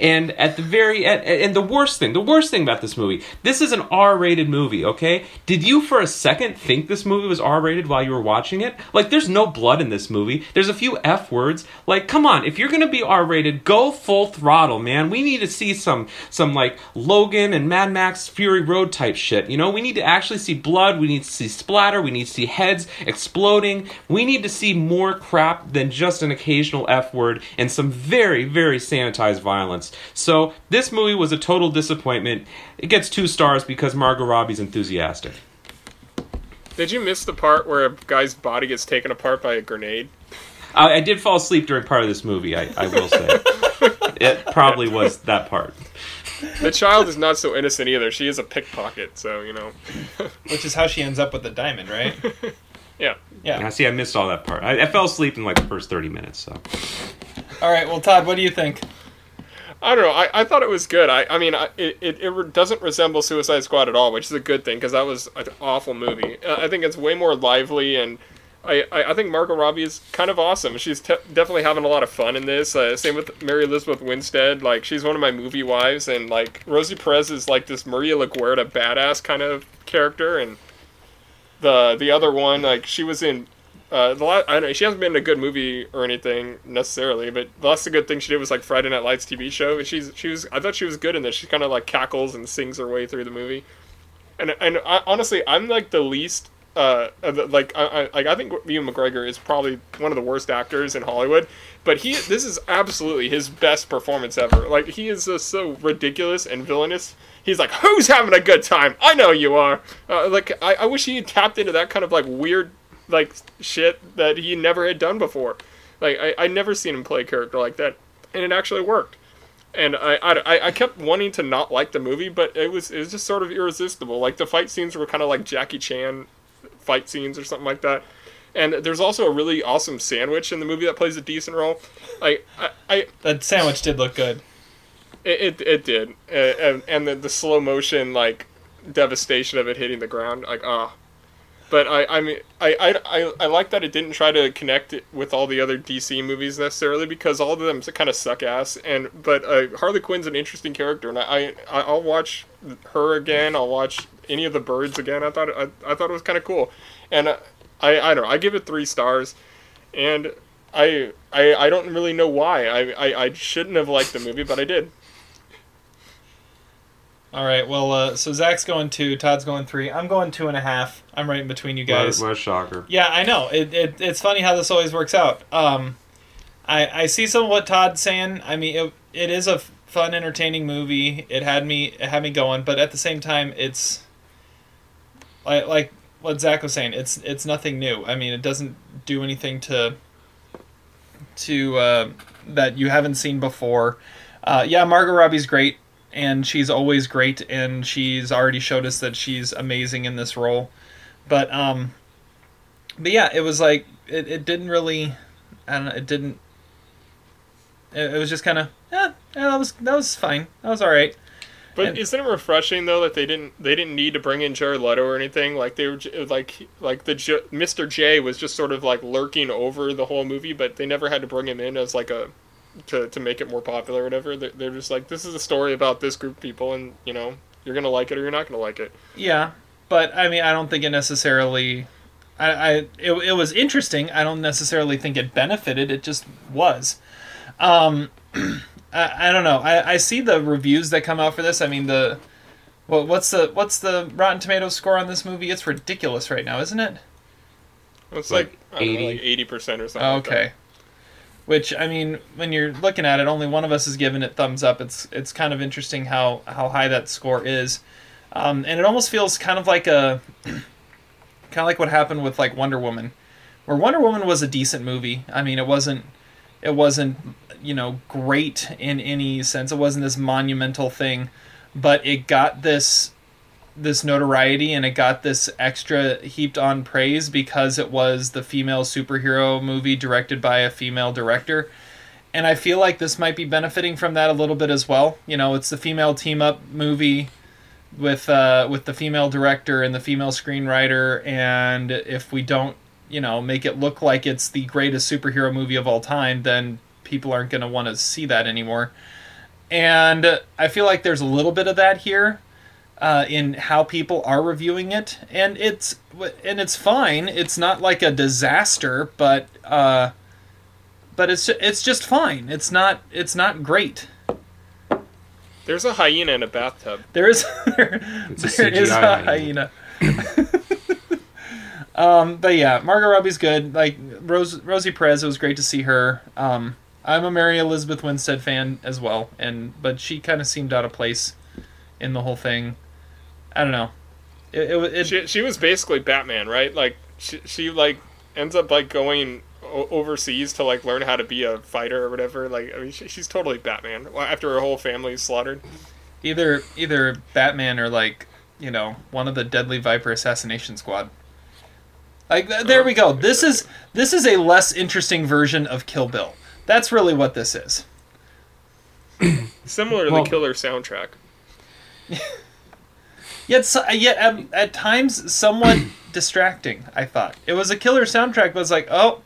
And at the very and, and the worst thing, the worst thing about this movie, this is an R-rated movie. Okay, did you for a second think this movie was R-rated while you were watching it? Like, there's no blood in this movie. There's a few F words. Like, come on, if you're gonna be R-rated, go full throttle, man. We need to see some some like Logan and Mad Max Fury Road type shit. You know, we need to actually see blood. We need to see splatter. We need to see heads exploding. We need to see more crap than just an occasional F word and some very very sanitized violence. So this movie was a total disappointment. It gets two stars because Margot Robbie's enthusiastic. Did you miss the part where a guy's body gets taken apart by a grenade? I, I did fall asleep during part of this movie. I, I will say it probably was that part. The child is not so innocent either. She is a pickpocket, so you know. Which is how she ends up with the diamond, right? Yeah. Yeah. I see. I missed all that part. I, I fell asleep in like the first thirty minutes. So All right. Well, Todd, what do you think? I don't know. I, I thought it was good. I, I mean, I, it, it, doesn't resemble Suicide Squad at all, which is a good thing because that was an awful movie. Uh, I think it's way more lively, and I, I, I think Margot Robbie is kind of awesome. She's te- definitely having a lot of fun in this. Uh, same with Mary Elizabeth Winstead. Like, she's one of my movie wives, and like Rosie Perez is like this Maria LaGuerta badass kind of character, and the the other one, like she was in uh, the last, I know, she hasn't been in a good movie or anything necessarily, but the last good thing she did was like Friday Night Lights TV show. She's she was I thought she was good in this. She kind of like cackles and sings her way through the movie, and and I, honestly, I'm like the least. Uh, like I, I like I think Ewan McGregor is probably one of the worst actors in Hollywood, but he this is absolutely his best performance ever. Like he is just so ridiculous and villainous. He's like, "Who's having a good time? I know you are." Uh, like I, I wish he had tapped into that kind of like weird like shit that he never had done before. Like I I never seen him play a character like that, and it actually worked. And I, I, I kept wanting to not like the movie, but it was it was just sort of irresistible. Like the fight scenes were kind of like Jackie Chan fight scenes or something like that. And there's also a really awesome sandwich in the movie that plays a decent role. Like I, I That sandwich did look good. it, it, it did, and and the, the slow motion like devastation of it hitting the ground, like ah. But I, I mean, I, I, I, I like that it didn't try to connect it with all the other DC movies necessarily because all of them kind of suck ass. And but uh, Harley Quinn's an interesting character, and I, I I'll watch her again. I'll watch any of the birds again. I thought I, I thought it was kind of cool, and uh, I I don't know. I give it three stars, and I I, I don't really know why. I, I, I shouldn't have liked the movie, but I did. All right. Well, uh, so Zach's going two, Todd's going three. I'm going two and a half. I'm right in between you guys. what, what a shocker. Yeah, I know. It, it it's funny how this always works out. Um, I I see some of what Todd's saying. I mean, it, it is a fun, entertaining movie. It had me it had me going, but at the same time, it's like like what Zach was saying. It's it's nothing new. I mean, it doesn't do anything to to uh, that you haven't seen before. Uh, yeah, Margot Robbie's great, and she's always great, and she's already showed us that she's amazing in this role. But um, but yeah, it was like it, it didn't really, I don't know, it didn't. It, it was just kind of yeah, yeah, that was that was fine. That was all right. But isn't it refreshing though that they didn't they didn't need to bring in Jared Leto or anything? Like they were like like the J- Mr. J was just sort of like lurking over the whole movie, but they never had to bring him in as like a to, to make it more popular or whatever. They're, they're just like this is a story about this group of people, and you know you're gonna like it or you're not gonna like it. Yeah, but I mean, I don't think it necessarily. I, I it, it was interesting. I don't necessarily think it benefited. It just was. Um, I, I don't know. I, I see the reviews that come out for this. I mean the. What, what's the what's the Rotten Tomatoes score on this movie? It's ridiculous right now, isn't it? It's Like like, I don't know, 80? like eighty percent or something. Oh, like okay. Which I mean, when you're looking at it, only one of us is giving it thumbs up. It's it's kind of interesting how how high that score is, um, and it almost feels kind of like a kind of like what happened with like Wonder Woman, where Wonder Woman was a decent movie. I mean, it wasn't it wasn't you know great in any sense. It wasn't this monumental thing, but it got this this notoriety and it got this extra heaped on praise because it was the female superhero movie directed by a female director. And I feel like this might be benefiting from that a little bit as well. You know, it's the female team up movie with uh, with the female director and the female screenwriter and if we don't, you know, make it look like it's the greatest superhero movie of all time, then people aren't going to want to see that anymore. And I feel like there's a little bit of that here uh, in how people are reviewing it, and it's and it's fine. It's not like a disaster, but uh, but it's it's just fine. It's not it's not great. There's a hyena in a bathtub. There is It's a there is CGI a hyena. um, but yeah, Margot Robbie's good. Like Rose Rosie Perez, it was great to see her. Um, I'm a Mary Elizabeth Winstead fan as well, and but she kind of seemed out of place in the whole thing. I don't know. It, it, it, She, she was basically Batman, right? Like she, she like ends up like going overseas to like learn how to be a fighter or whatever. Like I mean, she, she's totally Batman after her whole family is slaughtered. either either Batman or like you know one of the Deadly Viper assassination squad. Like th- there we go. Uh-huh. This is this is a less interesting version of Kill Bill. That's really what this is. Similar to Well- the Killer soundtrack. Yet so, yet at, at times somewhat distracting. I thought it was a killer soundtrack. But was like oh.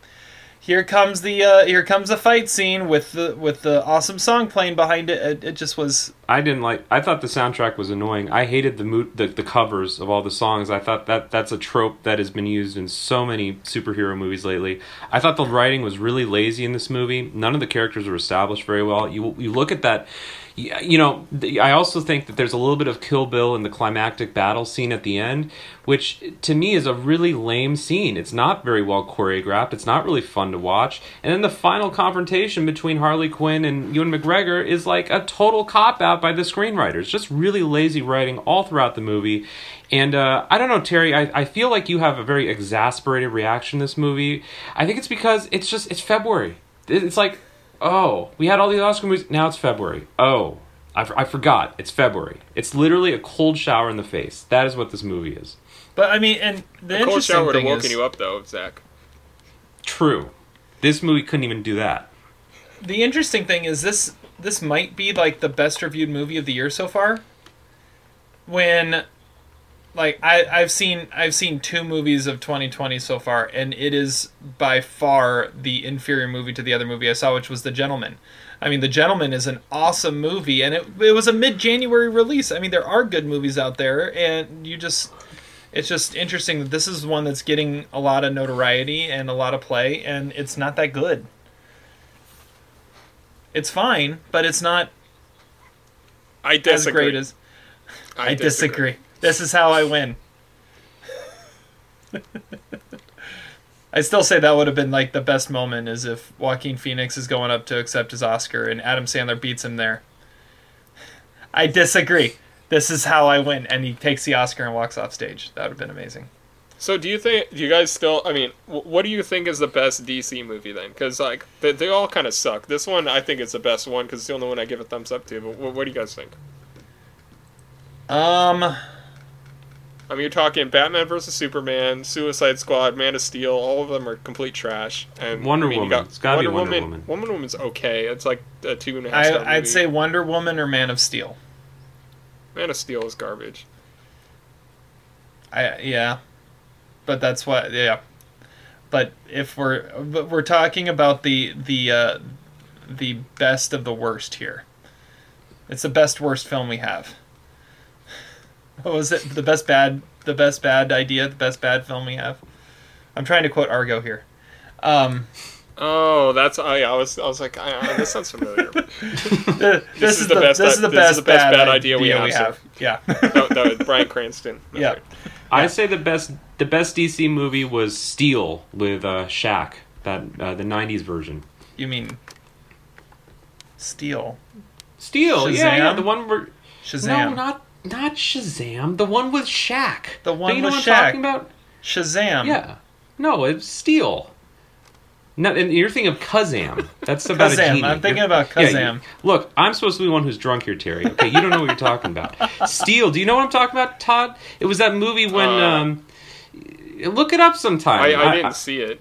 Here comes the uh, here comes the fight scene with the with the awesome song playing behind it. It, it just was I didn't like. I thought the soundtrack was annoying. I hated the mo- the, the covers of all the songs. I thought that that's a trope that has been used in so many superhero movies lately. I thought the writing was really lazy in this movie. None of the characters were established very well. You you look at that. You know, I also think that there's a little bit of Kill Bill in the climactic battle scene at the end, which to me is a really lame scene. It's not very well choreographed. It's not really fun to watch. And then the final confrontation between Harley Quinn and Ewan McGregor is like a total cop out by the screenwriters. Just really lazy writing all throughout the movie. And uh, I don't know, Terry. I, I feel like you have a very exasperated reaction to this movie. I think it's because it's just it's February. It's like, oh, we had all these Oscar movies. Now it's February. Oh, I, f- I forgot. It's February. It's literally a cold shower in the face. That is what this movie is. but I mean and the A cold interesting shower would have thing woken is you up though, Zach. True. This movie couldn't even do that. the interesting thing is this this might be like the best reviewed movie of the year so far when like I, I've seen I've seen two movies of 2020 so far, and it is by far the inferior movie to the other movie I saw, which was The Gentleman. I mean, The Gentleman is an awesome movie, and it it was a mid January release. I mean, there are good movies out there, and you just it's just interesting that this is one that's getting a lot of notoriety and a lot of play, and it's not that good. It's fine, but it's not I as disagree. great as I disagree. This is how I win. I still say that would have been like the best moment is if Joaquin Phoenix is going up to accept his Oscar and Adam Sandler beats him there. I disagree. This is how I win, and he takes the Oscar and walks off stage. That would have been amazing. So do you think? Do you guys still? I mean, what do you think is the best DC movie then? Because like they, they all kind of suck. This one I think is the best one because it's the only one I give a thumbs up to. But wh- what do you guys think? Um, I mean, you're talking Batman versus Superman, Suicide Squad, Man of Steel. All of them are complete trash. And Wonder I mean, Woman. got It's gotta be Wonder Wonder Woman. Woman. Wonder Woman's okay. It's like a two and a half. I, star I'd movie. say Wonder Woman or Man of Steel. Man of Steel is garbage. I yeah, but that's what yeah. But if we're but we're talking about the the uh, the best of the worst here, it's the best worst film we have. What was it? The best bad the best bad idea, the best bad film we have. I'm trying to quote Argo here. Um, Oh, that's I. I was I was like, I, I, this sounds familiar. this, is is the the best- this is the best, is the best bad, bad idea we have, sir. Yeah. no, no, Bryan Cranston. That's yeah. right. I say the best the best DC movie was Steel with uh, Shaq, that uh, the '90s version. You mean Steel? Steel, yeah, yeah, the one where Shazam. no, not not Shazam, the one with Shaq. The one Don't you know with what I'm talking about? Shazam. Yeah, no, it's Steel. No, and you're thinking of Kazam. That's about a Kazam. genie. I'm thinking You're- about yeah, Kazam. you- look, I'm supposed to be the one who's drunk here, Terry. Okay, you don't know what you're talking about. Steel. Do you know what I'm talking about, Todd? It was that movie when. Uh, um, look it up sometime. I, I didn't see it.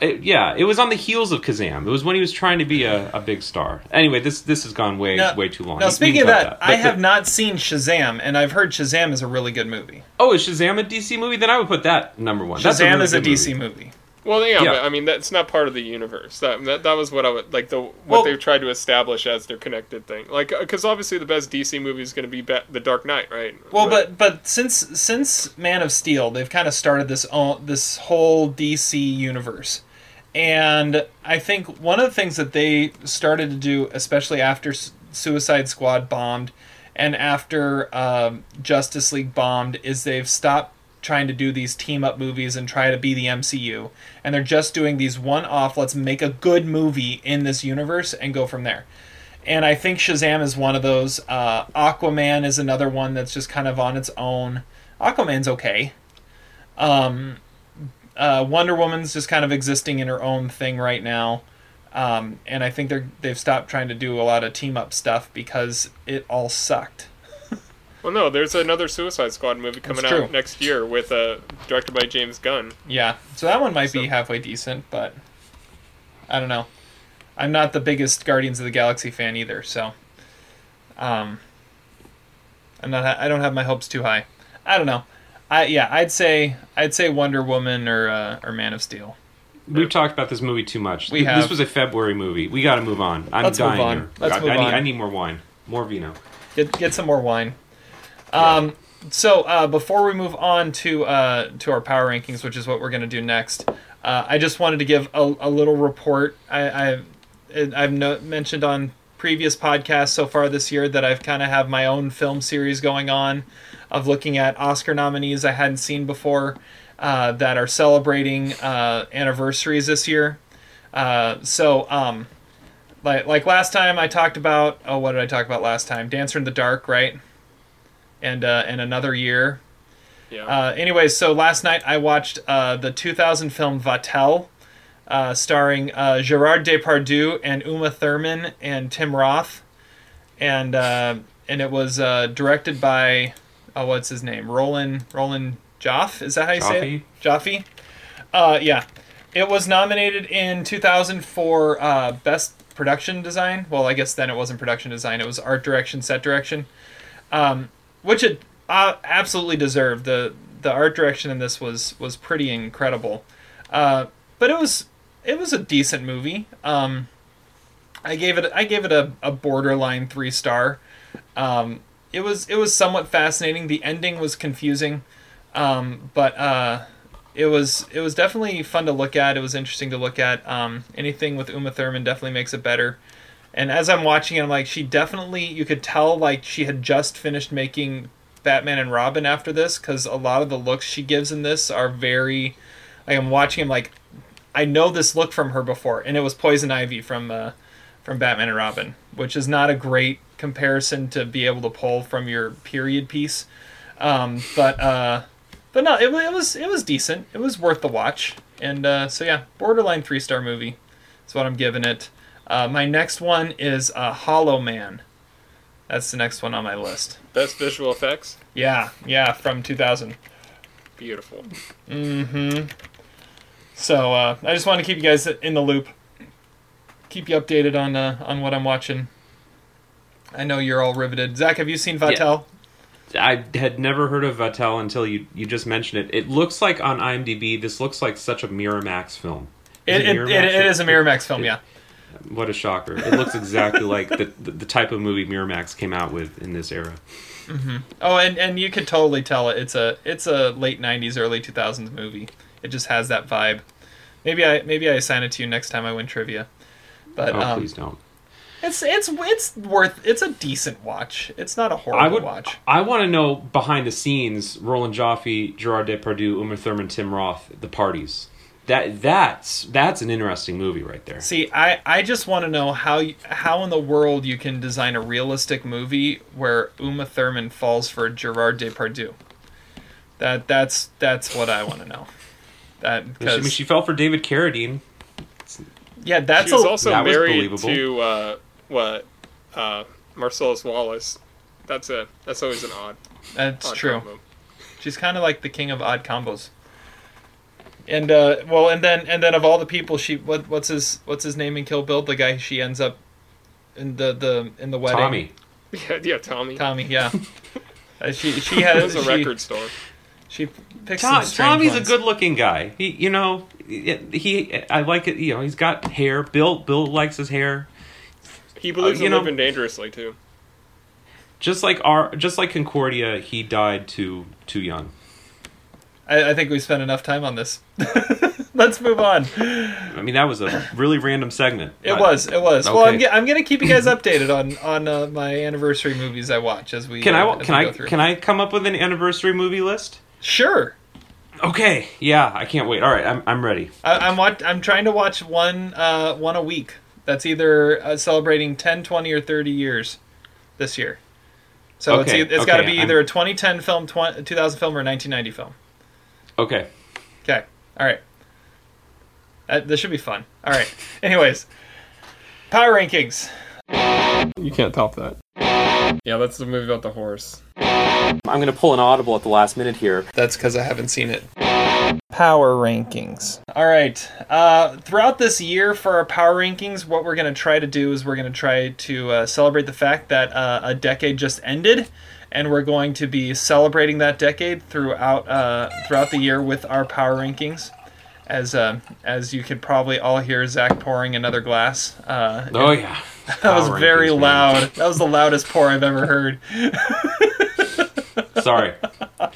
It- yeah, it was on the heels of Kazam. It was when he was trying to be a, a big star. Anyway, this this has gone way Now- way too long. Now, speaking of cut that, I But- have not seen Shazam, and I've heard Shazam is a really good movie. Oh, is Shazam a DC movie? Then I would put that number one. Shazam really is a DC movie. movie. Well, yeah, Yeah. but I mean that's not part of the universe. That that, that was what I would like the what Well- they've tried to establish as their connected thing. Like because obviously the best DC movie is going to be the Dark Knight, right? Well, but but since since Man of Steel, they've kind of started this o- this whole DC universe, and I think one of the things that they started to do, especially after S- Suicide Squad bombed, and after um, Justice League bombed, is they've stopped trying to do these team up movies and try to be the MCU, and they're just doing these one off. Let's make a good movie in this universe and go from there and I think Shazam is one of those. Uh, Aquaman is another one that's just kind of on its own. Aquaman's okay. Um, uh, Wonder Woman's just kind of existing in her own thing right now, um, and I think they're they've stopped trying to do a lot of team up stuff because it all sucked. Well, no, there's another Suicide Squad movie coming out next year with uh directed by James Gunn. Yeah, so that one might be halfway decent, but I don't know. I'm not the biggest Guardians of the Galaxy fan either, so um, I'm not. I don't have my hopes too high. I don't know. I yeah, I'd say I'd say Wonder Woman or uh, or Man of Steel. We've talked about this movie too much. We have. This was a February movie. We got to move on. I'm Let's move dying on. here. Let's I, move I need, on. I need more wine, more vino. Get get some more wine. Um, so uh, before we move on to uh, to our power rankings, which is what we're going to do next, uh, I just wanted to give a, a little report. I, I've I've no, mentioned on previous podcasts so far this year that I've kind of have my own film series going on of looking at Oscar nominees I hadn't seen before uh, that are celebrating uh, anniversaries this year. Uh, so um, like like last time I talked about oh what did I talk about last time Dancer in the Dark right and uh, and another year. Yeah. uh, anyways so last night I watched uh, the 2000 film Vatel uh, starring uh, Gerard Depardieu and Uma Thurman and Tim Roth. And uh, and it was uh, directed by oh what's his name? Roland Roland Joff? Is that how you say it? Jaffe uh, yeah. It was nominated in 2000 for uh, best production design. Well, I guess then it wasn't production design; it was art direction, set direction, um, which it uh, absolutely deserved. the The art direction in this was was pretty incredible, uh, but it was it was a decent movie. Um, I gave it I gave it a, a borderline three star. Um, it was it was somewhat fascinating. The ending was confusing, um, but uh, it was it was definitely fun to look at. It was interesting to look at. Um, anything with Uma Thurman definitely makes it better. And as I'm watching it, I'm like, she definitely you could tell like she had just finished making Batman and Robin after this because a lot of the looks she gives in this are very. I'm watching him like, I know this look from her before, and it was Poison Ivy from uh, from Batman and Robin, which is not a great comparison to be able to pull from your period piece. Um, but uh, but no, it, it was it was decent. It was worth the watch. And uh, so yeah, borderline three star movie. That's what I'm giving it. Uh, my next one is uh, Hollow Man. That's the next one on my list. Best visual effects. Yeah, yeah, from 2000. Beautiful. Mm-hmm. So uh, I just want to keep you guys in the loop. Keep you updated on uh, on what I'm watching. I know you're all riveted. Zach, have you seen Vatel? I had never heard of Vatel until you, you just mentioned it. It looks like on IMDb, this looks like such a Miramax film. Is It, it, Miramax? it, it is a Miramax film, yeah. What a shocker! It looks exactly like the, the the type of movie Miramax came out with in this era. Oh, and, and you could totally tell it. It's a it's a late '90s, early 2000s movie. It just has that vibe. Maybe I maybe I assign it to you next time I win trivia. But Oh, um, please don't. it's it's it's worth. It's a decent watch. It's not a horrible I would watch. I want to know behind the scenes. Roland Joffe, Gerard Depardieu, Uma Thurman, Tim Roth, the parties. That that's that's an interesting movie right there. See, I, I just want to know how you, how in the world you can design a realistic movie where Uma Thurman falls for Gerard Depardieu. That that's that's what I want to know. That I mean, because she fell for David Carradine. yeah, that's she was a, also That was married believable. to uh, what uh, Marcellus Wallace. That's a that's always an odd. that's odd true. combo. She's kind of like the king of odd combos. And uh, well, and then and then of all the people, she what what's his what's his name in Kill Bill? The guy she ends up in the the in the wedding. Tommy. Yeah, yeah, Tommy. Tommy, yeah. Uh, she she has a she, record store. She picks Tom, some Tommy's ones. a good-looking guy. He, you know, he. I like it. You know, he's got hair. Bill, Bill likes his hair. He believes you in know- living dangerously too. Just like our, just like Concordia, he died too too young. I, I think we spent enough time on this. Let's move on. I mean, that was a really random segment. It was. It was. Well, I'm, I'm gonna keep you guys updated on on uh, my anniversary movies I watch as we Can uh, I can I go through. can I come up with an anniversary movie list? Sure. Okay, yeah, I can't wait. All right, I'm I'm ready. I, I'm watch, I'm trying to watch one uh, one a week. That's either uh, celebrating 10, 20, or 30 years this year. So Okay, it's it's got to okay, be I'm- either a 2010 film, 20, 2000 film, or a 1990 film. Okay, Okay. All right. Uh, this should be fun. All right. Anyways, power rankings. You can't top that. Yeah, that's the movie about the horse. I'm gonna pull an audible at the last minute here. That's because I haven't seen it. Power rankings. All right. Uh, throughout this year for our power rankings, what we're going to try to do is we're going to try to uh, celebrate the fact that uh, a decade just ended, and we're going to be celebrating that decade throughout uh, throughout the year with our power rankings. As uh, as you could probably all hear, Zach pouring another glass. Uh, Oh yeah, that was very rankings, man. loud. That was the loudest pour I've ever heard. Sorry. Uh,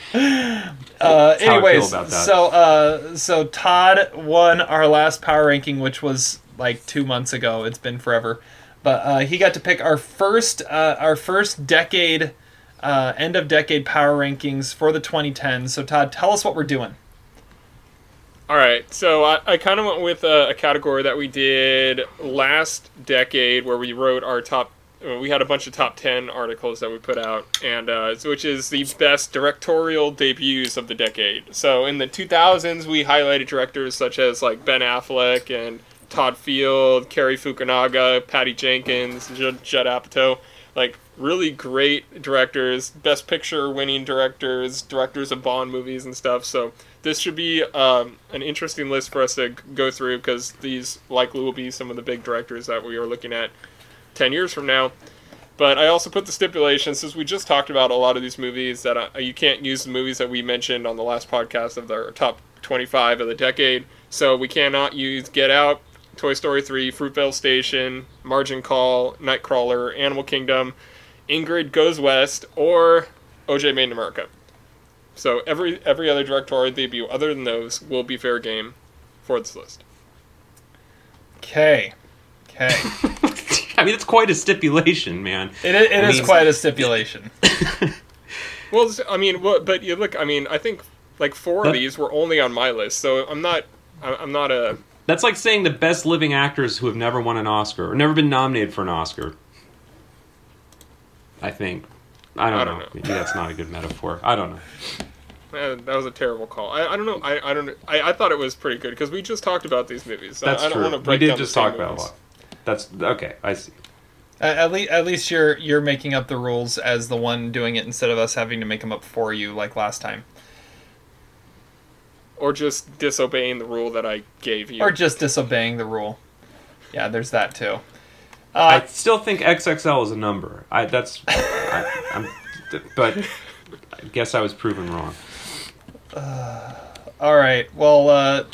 how I feel anyways, so uh, so Todd won our last power ranking, which was like two months ago. It's been forever, but uh, he got to pick our first uh, our first decade uh, end of decade power rankings for the 2010s. So Todd, tell us what we're doing. All right, so I, I kind of went with a, a category that we did last decade, where we wrote our top. uh, We had a bunch of top ten articles that we put out, and uh, which is the best directorial debuts of the decade. So in the 2000s, we highlighted directors such as like Ben Affleck and Todd Field, Cary Fukunaga, Patty Jenkins, Judd, Judd Apatow, like really great directors, best picture winning directors, directors of Bond movies and stuff. So this should be um, an interesting list for us to go through because these likely will be some of the big directors that we are looking at 10 years from now. But I also put the stipulation since we just talked about a lot of these movies that uh, you can't use the movies that we mentioned on the last podcast of our top 25 of the decade. So we cannot use Get Out, Toy Story 3, Fruitvale Station, Margin Call, Nightcrawler, Animal Kingdom, Ingrid Goes West, or OJ Made in America. So every every other directorial debut other than those will be fair game for this list. Okay. Okay. I mean, it's quite a stipulation, man. It, i- it I is mean- quite a stipulation. Well, I mean, what? But you look. I mean, I think like four That- of these were only on my list, so I'm not. I'm not a. That's like saying the best living actors who have never won an Oscar or never been nominated for an Oscar. I think. I don't, I don't know. know. Maybe that's not a good metaphor. I don't know. Uh, that was a terrible call. I, I don't know. I, I don't. I, I thought it was pretty good because we just talked about these movies. That's I, I don't true. want to We did just talk about a lot. That's okay. I see. At, at least, at least you're you're making up the rules as the one doing it instead of us having to make them up for you like last time, or just disobeying the rule that I gave you. or just disobeying the rule. Yeah, there's that too. I Uh, still think XXL is a number. I that's. I, I'm, but I guess I was proven wrong. All right. Well, uh,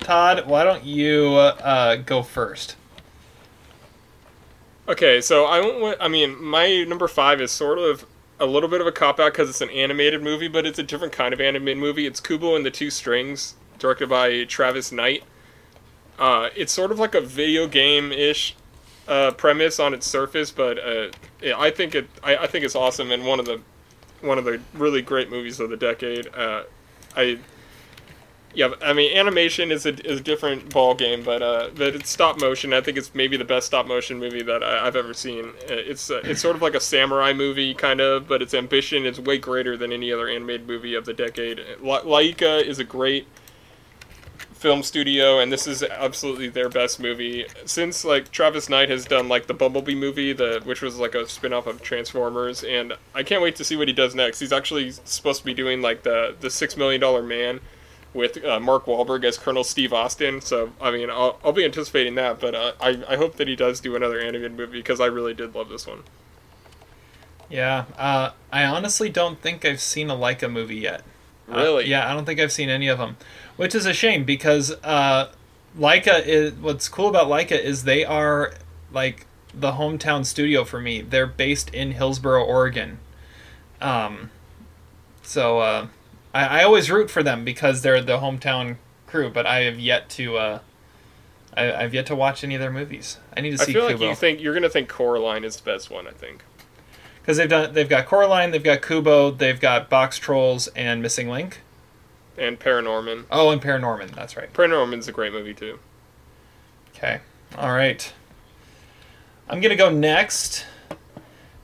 Todd, why don't you uh, go first? Okay, so I went with, I mean, my number five is sort of a little bit of a cop out because it's an animated movie, but it's a different kind of animated movie. It's Kubo and the Two Strings, directed by Travis Knight. Uh, it's sort of like a video game ish uh, premise on its surface, but uh, yeah, I think it I, I think it's awesome and one of the one of the really great movies of the decade. Uh, I yeah, I mean animation is a, is a different ball game, but uh, but it's stop motion. I think it's maybe the best stop motion movie that I, I've ever seen. Uh, It's uh, it's sort of like a samurai movie kind of, but its ambition is way greater than any other animated movie of the decade. La- Laika is a great film studio, and this is absolutely their best movie since like Travis Knight has done like the Bumblebee movie, the which was like a spin off of Transformers, and I can't wait to see what he does next. He's actually supposed to be doing like the the Six Million Dollar Man with uh, Mark Wahlberg as Colonel Steve Austin. So I mean, I'll, I'll be anticipating that, but uh, I I hope that he does do another animated movie because I really did love this one. Yeah, uh, I honestly don't think I've seen a Laika movie yet. Uh, Really? yeah, I don't think I've seen any of them, which is a shame because uh, Laika is. What's cool about Laika is they are like the hometown studio for me. They're based in Hillsboro, Oregon. Um, so uh, I, I always root for them because they're the hometown crew, but I have yet to. Uh, I, I've yet to watch any of their movies. I need to see. I feel like you think you're gonna think Coraline is the best one. I think. because they've done they've got Coraline, they've got Kubo, they've got Boxtrolls and Missing Link. And Paranorman. Oh, and Paranorman. That's right. Paranorman's a great movie too. Okay. All right. I'm gonna go next,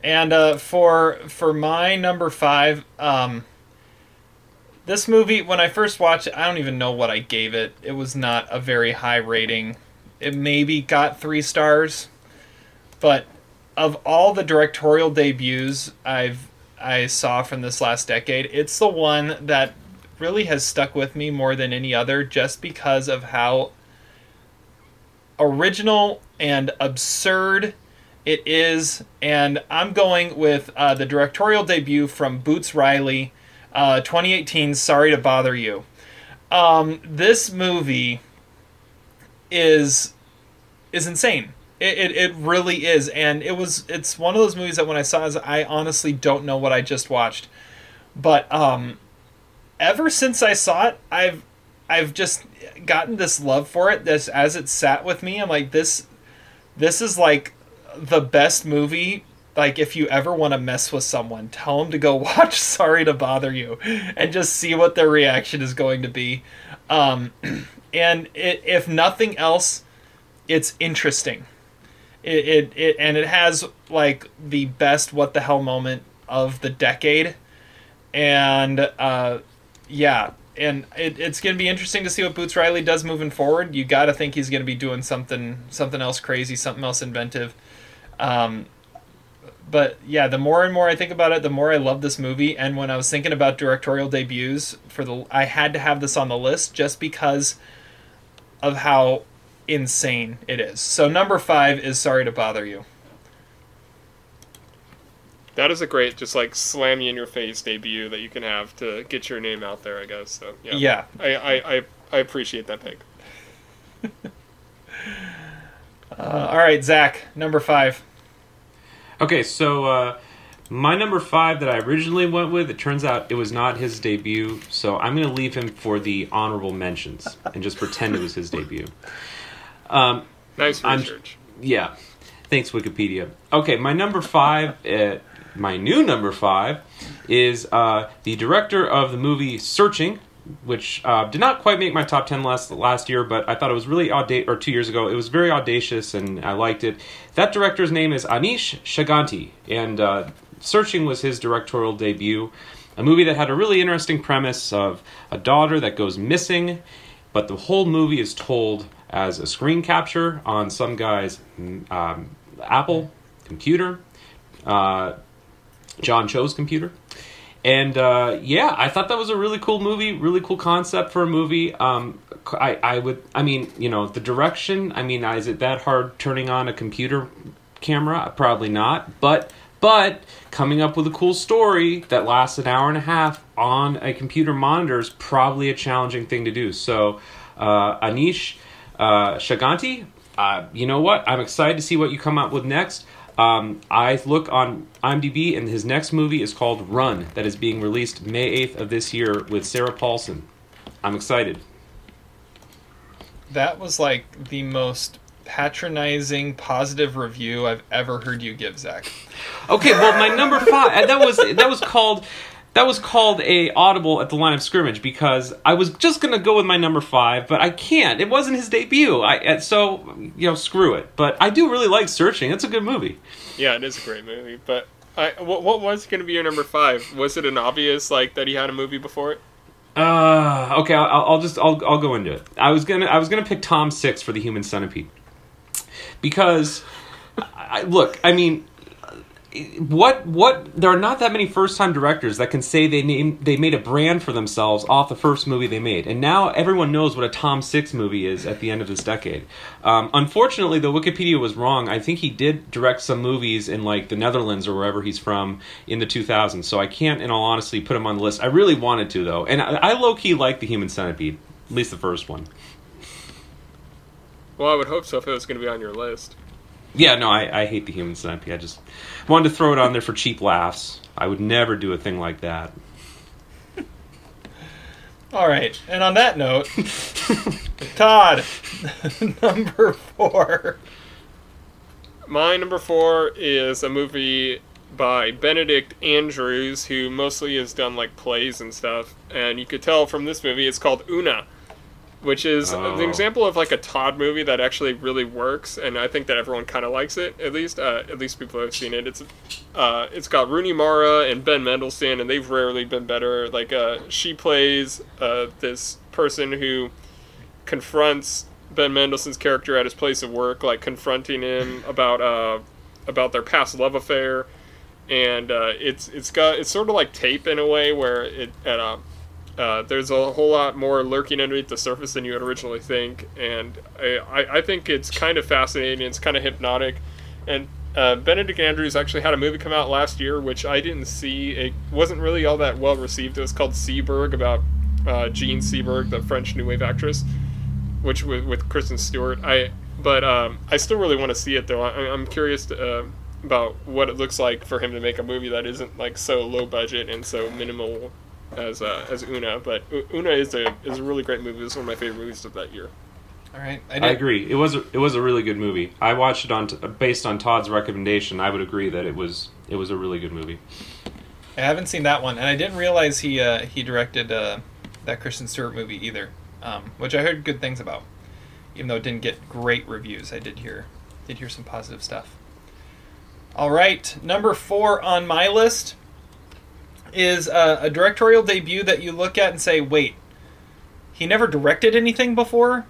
and uh, for for my number five, um, this movie when I first watched it, I don't even know what I gave it. It was not a very high rating. It maybe got three stars, but of all the directorial debuts I've I saw from this last decade, it's the one that really has stuck with me more than any other, just because of how original and absurd it is. And I'm going with uh, the directorial debut from Boots Riley, uh, 2018. Sorry to bother you. Um, this movie is is insane. It, it, it really is, and it was it's one of those movies that when I saw it, I honestly don't know what I just watched, but um, ever since I saw it, I've I've just gotten this love for it. This as it sat with me, I'm like this. This is like the best movie. Like if you ever want to mess with someone, tell them to go watch Sorry to Bother You, and just see what their reaction is going to be. Um, and it, if nothing else, it's interesting. It, it, it and it has like the best what the hell moment of the decade, and uh, yeah, and it, it's going to be interesting to see what Boots Riley does moving forward. You got to think he's going to be doing something something else crazy, something else inventive. Um, but yeah, the more and more I think about it, the more I love this movie. And when I was thinking about directorial debuts for the, I had to have this on the list just because of how insane it is. So number five is Sorry to Bother You. That is a great, just like slam you in your face debut that you can have to get your name out there. I guess. So yeah. Yeah. I I, I, I appreciate that pick. Uh, all right, Zach, number five. Okay, so uh, my number five that I originally went with, it turns out it was not his debut, so I'm going to leave him for the honorable mentions and just pretend it was his debut. Um, Nice I'm- research. yeah, thanks Wikipedia. Okay, my number five, uh, my new number five, is uh, the director of the movie Searching, which uh, did not quite make my top ten last last year, but I thought it was really audacious. Or two years ago, it was very audacious, and I liked it. That director's name is Aneesh Chaganty, and uh, Searching was his directorial debut. A movie that had a really interesting premise of a daughter that goes missing, but the whole movie is told as a screen capture on some guy's mm, um, Apple computer, uh, John Cho's computer. And uh, yeah, I thought that was a really cool movie, really cool concept for a movie. Um, I, I would, I mean, you know, the direction. I mean, is it that hard turning on a computer camera? Probably not. But But coming up with a cool story that lasts an hour and a half on a computer monitor is probably a challenging thing to do. So, uh, Aneesh uh, Chaganty, uh, you know what? I'm excited to see what you come up with next. Um, I look on IMDb, and his next movie is called Run, that is being released May 8th of this year with Sarah Paulson. I'm excited. That was like the most patronizing positive review I've ever heard you give, Zach. Okay, well, my number five that was that was called that was called a audible at the line of scrimmage because I was just gonna go with my number five, but I can't. It wasn't his debut. I so you know screw it. But I do really like Searching. It's a good movie. Yeah, it is a great movie. But I, what, what was going to be your number five? Was it an obvious like that he had a movie before it? Uh, okay, I'll, I'll just I'll I'll go into it. I was gonna I was gonna pick Tom Six for the Human Centipede because I, look, I mean, what what there are not that many first time directors that can say they name they made a brand for themselves off the first movie they made, and now everyone knows what a Tom Six movie is at the end of this decade. Um, unfortunately, the Wikipedia was wrong, I think he did direct some movies in like the Netherlands or wherever he's from in the 2000s. So I can't, in all honesty, put him on the list. I really wanted to though, and I, I low key like the Human Centipede, at least the first one. Well, I would hope so if it was going to be on your list. Yeah, no, I, I hate the human centipede. I just wanted to throw it on there for cheap laughs. I would never do a thing like that. All right, and on that note, Todd, number four. My number four is a movie by Benedict Andrews, who mostly has done like plays and stuff. And you could tell from this movie, it's called Una, which is Oh. an example of like a Todd movie that actually really works. And I think that everyone kind of likes it. At least, uh, at least people have seen it. It's, uh, it's got Rooney Mara and Ben Mendelsohn, and they've rarely been better. Like, uh, she plays uh, this person who confronts Ben Mendelsohn's character at his place of work, like confronting him about uh, about their past love affair, and uh, it's it's got it's sort of like tape in a way where it at uh, there's a whole lot more lurking underneath the surface than you would originally think, and I, I, think it's kind of fascinating. It's kind of hypnotic, and uh, Benedict Andrews actually had a movie come out last year, which I didn't see. It wasn't really all that well received. It was called Seberg about uh, Jean Seberg, the French New Wave actress which with, with Kristen Stewart. I but um, I still really want to see it though. I, I'm curious to, uh, about what it looks like for him to make a movie that isn't like so low budget and so minimal as uh, as Una. But Una is a is a really great movie. It's one of my favorite movies of that year. All right, I, I agree. It was a, it was a really good movie. I watched it on t- based on Todd's recommendation. I would agree that it was it was a really good movie. I haven't seen that one, and I didn't realize he uh, he directed uh, that Kristen Stewart movie either, um, which I heard good things about. Even though it didn't get great reviews, I did hear did hear some positive stuff. All right, number four on my list is uh, a directorial debut that you look at and say, "Wait, he never directed anything before."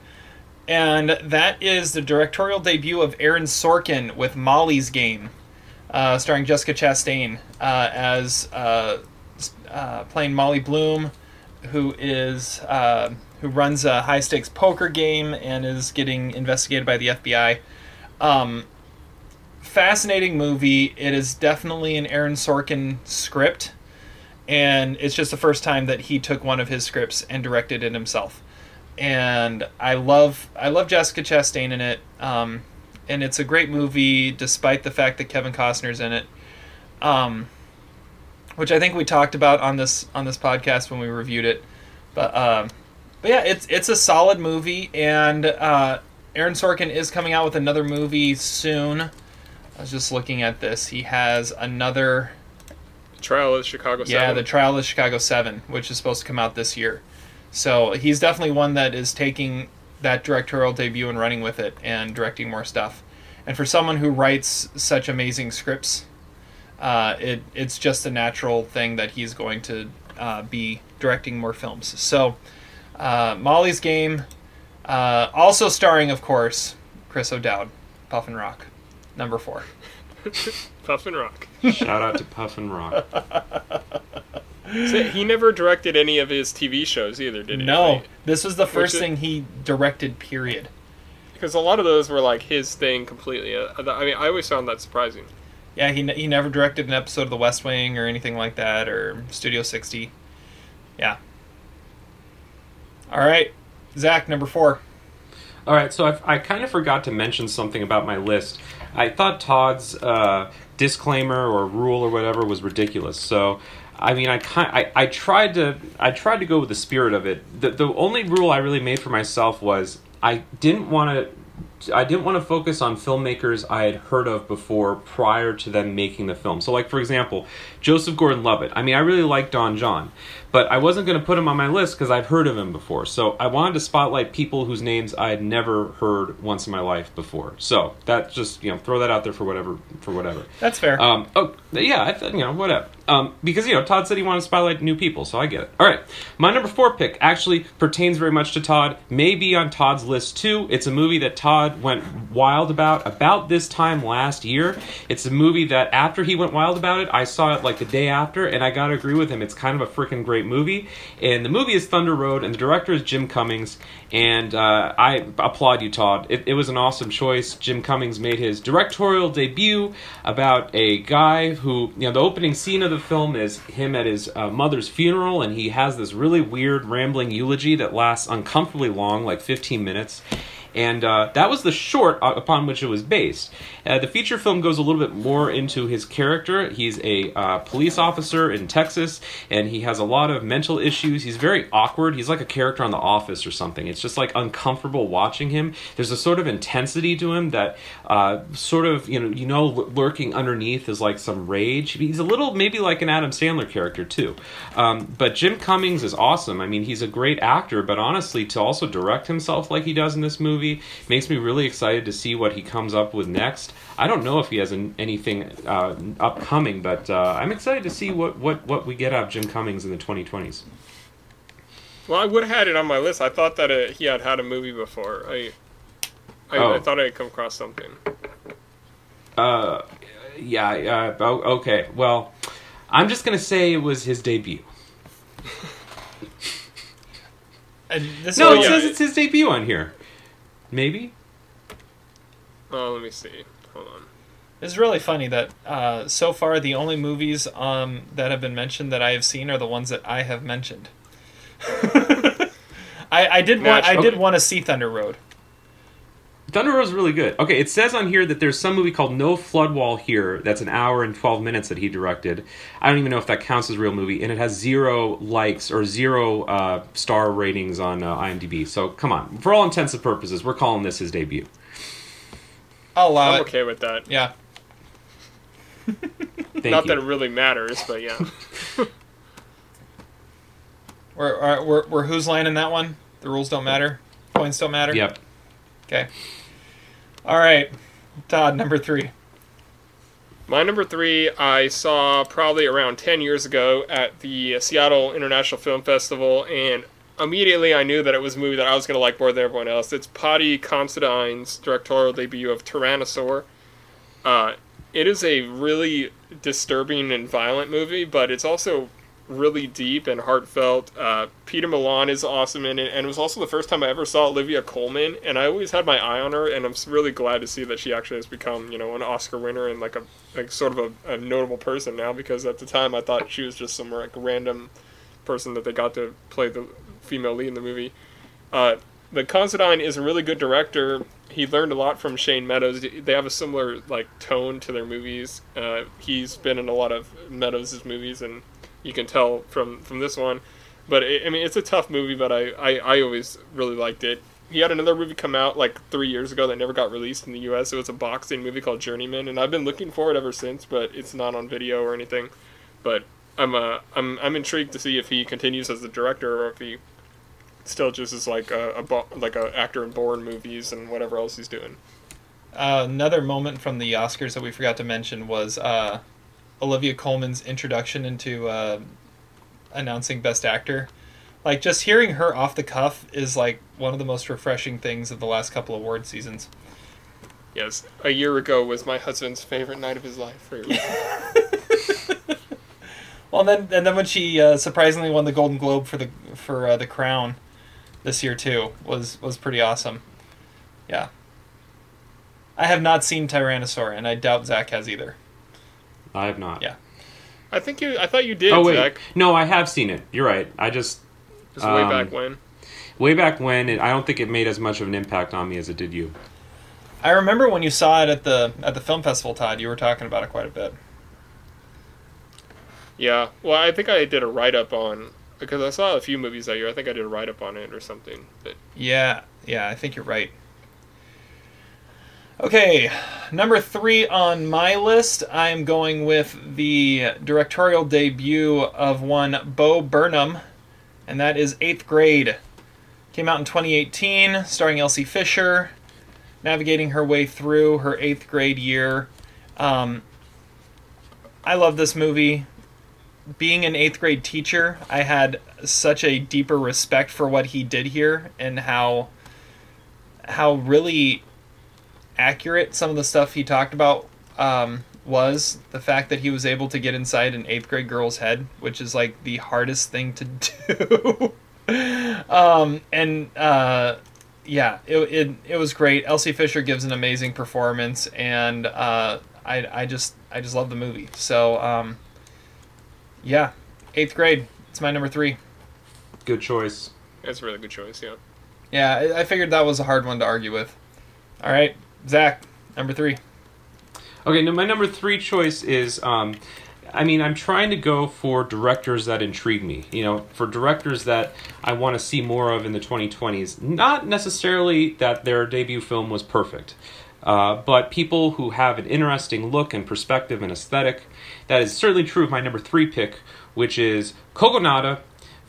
And that is the directorial debut of Aaron Sorkin with Molly's Game uh, starring Jessica Chastain uh, as uh, uh, playing Molly Bloom, who is uh, who runs a high stakes poker game and is getting investigated by the FBI. Um, fascinating movie. It is definitely an Aaron Sorkin script, and it's just the first time that he took one of his scripts and directed it himself. And I love I love Jessica Chastain in it. Um, and it's a great movie despite the fact that Kevin Costner's in it. Um, which I think we talked about on this on this podcast when we reviewed it. But um, but yeah, it's it's a solid movie, and uh, Aaron Sorkin is coming out with another movie soon. I was just looking at this. He has another Trial of Chicago. 7. yeah, the Trial of Chicago Seven, which is supposed to come out this year. So he's definitely one that is taking that directorial debut and running with it and directing more stuff. And for someone who writes such amazing scripts, uh, it it's just a natural thing that he's going to uh, be directing more films. So uh, Molly's Game, uh, also starring, of course, Chris O'Dowd, Puffin Rock, number four. Puffin Rock. Shout out to Puffin Rock. So he never directed any of his TV shows either, did he? No, Like, this was the first is- thing he directed. Period. because a lot of those were like his thing completely. Uh, I mean, I always found that surprising. Yeah, he, he never directed an episode of The West Wing or anything like that or Studio 60. Yeah. All right, Zach, number four. All right, so I've, I kind of forgot to mention something about my list. I thought Todd's uh, disclaimer or rule or whatever was ridiculous. So, I mean, I, kind I I tried to I tried to go with the spirit of it. The the only rule I really made for myself was I didn't want to. I didn't want to focus on filmmakers I had heard of before prior to them making the film. So, like for example, Joseph Gordon-Levitt. I mean, I really like Don John, but I wasn't going to put him on my list because I've heard of him before. So, I wanted to spotlight people whose names I had never heard once in my life before. So, that just you know throw that out there for whatever for whatever. That's fair. Um, oh yeah, I thought you know whatever. Um, because you know Todd said he wanted to spotlight new people, so I get it. All right, my number four pick actually pertains very much to Todd. May be on Todd's list too. It's a movie that Todd went wild about about this time last year. It's a movie that after he went wild about it, I saw it like the day after, and I gotta agree with him. It's kind of a freaking great movie, and the movie is Thunder Road, and the director is Jim Cummings. And uh, I applaud you, Todd. It, it was an awesome choice. Jim Cummings made his directorial debut about a guy who, you know, the opening scene of the film is him at his uh, mother's funeral, and he has this really weird, rambling eulogy that lasts uncomfortably long, like 15 minutes. And uh, that was the short upon which it was based. Uh, the feature film goes a little bit more into his character. He's a uh, police officer in Texas, and he has a lot of mental issues. He's very awkward. He's like a character on The Office or something. It's just like uncomfortable watching him. There's a sort of intensity to him that uh, sort of you know you know lurking underneath is like some rage. He's a little maybe like an Adam Sandler character too. Um, but Jim Cummings is awesome. I mean, he's a great actor, but honestly, to also direct himself like he does in this movie makes me really excited to see what he comes up with next. I don't know if he has an, anything uh, upcoming, but uh, I'm excited to see what, what, what we get out of Jim Cummings in the 2020s. Well, I would have had it on my list. I thought that it, he had had a movie before. I, I, Oh. I thought I had come across something. Uh, yeah, yeah. oh, okay. Well, I'm just gonna say it was his debut. And this No, is it yeah. says it's his debut on here. Maybe. Oh, let me see. Hold on. It's really funny that uh, so far the only movies um, that have been mentioned that I have seen are the ones that I have mentioned. I, I did want I did want to see Thunder Road. Thunder Road's really good. Okay, it says on here that there's some movie called No Flood Wall here that's an hour and 12 minutes that he directed. I don't even know if that counts as a real movie, and it has zero likes or zero uh, star ratings on uh, IMDb. So come on, for all intents and purposes, we're calling this his debut. I'll allow I'm it. okay with that. Yeah. Thank Not you. that it really matters, but yeah. We're, are- we're, we're whose line in that one? The rules don't matter. Points don't matter. Yep. Okay. All right, Todd, number three. My number three, I saw probably around 10 years ago at the Seattle International Film Festival, and immediately I knew that it was a movie that I was going to like more than everyone else. It's Paddy Considine's directorial debut of Tyrannosaur. Uh, it is a really disturbing and violent movie, but it's also really deep and heartfelt. Uh, Peter Mullan is awesome in it, and it was also the first time I ever saw Olivia Colman, and I always had my eye on her, and I'm really glad to see that she actually has become, you know, an Oscar winner and like a like sort of a, a notable person now. Because at the time I thought she was just some like random person that they got to play the female lead in the movie. Uh, but Considine is a really good director. He learned a lot from Shane Meadows. They have a similar like tone to their movies. Uh, he's been in a lot of Meadows' movies, and you can tell from from this one. But it, I mean, it's a tough movie, but I, I I always really liked it. He had another movie come out like three years ago that never got released in the U.S. It was a boxing movie called Journeyman, and I've been looking for it ever since, but it's not on video or anything. But I'm uh I'm I'm intrigued to see if he continues as the director or if he still just is like a, a bo- like a actor in Bourne movies and whatever else he's doing. Uh, another moment from the Oscars that we forgot to mention was uh, Olivia Colman's introduction into uh, announcing Best Actor. Like just hearing her off the cuff is like one of the most refreshing things of the last couple of award seasons. Yes, a year ago was my husband's favorite night of his life. For Well, and then and then when she uh, surprisingly won the Golden Globe for the for uh, the Crown this year too was was pretty awesome. Yeah. I have not seen Tyrannosaur, and I doubt Zach has either. I have not. Yeah. I think you. I thought you did, Oh wait, Zach. no, I have seen it. You're right. I just Just way Um, back when. way back when, it, I don't think it made as much of an impact on me as it did you. I remember when you saw it at the at the film festival, Todd. You were talking about it quite a bit. Yeah. Well, I think I did a write up on because I saw a few movies that year. I think I did a write up on it or something. But Yeah, yeah, I think you're right. Okay, number three on my list, I'm going with the directorial debut of one Bo Burnham, and that is Eighth Grade. Came out in 2018, starring Elsie Fisher, navigating her way through her eighth grade year. Um, I love this movie. Being an eighth grade teacher, I had such a deeper respect for what he did here and how how really accurate some of the stuff he talked about um, was the fact that he was able to get inside an eighth grade girl's head, which is like the hardest thing to do. um, and uh, yeah, it, it it was great. Elsie Fisher gives an amazing performance, and uh, I I just I just love the movie. So um, yeah, eighth grade. It's my number three. Good choice. it's a really good choice. Yeah. Yeah, I- I figured that was a hard one to argue with. All right, Zach, number three. Okay, now my number three choice is, um, I mean, I'm trying to go for directors that intrigue me. You know, for directors that I want to see more of in the 2020s. Not necessarily that their debut film was perfect, uh, but people who have an interesting look and perspective and aesthetic. That is certainly true of my number three pick, which is Kogonada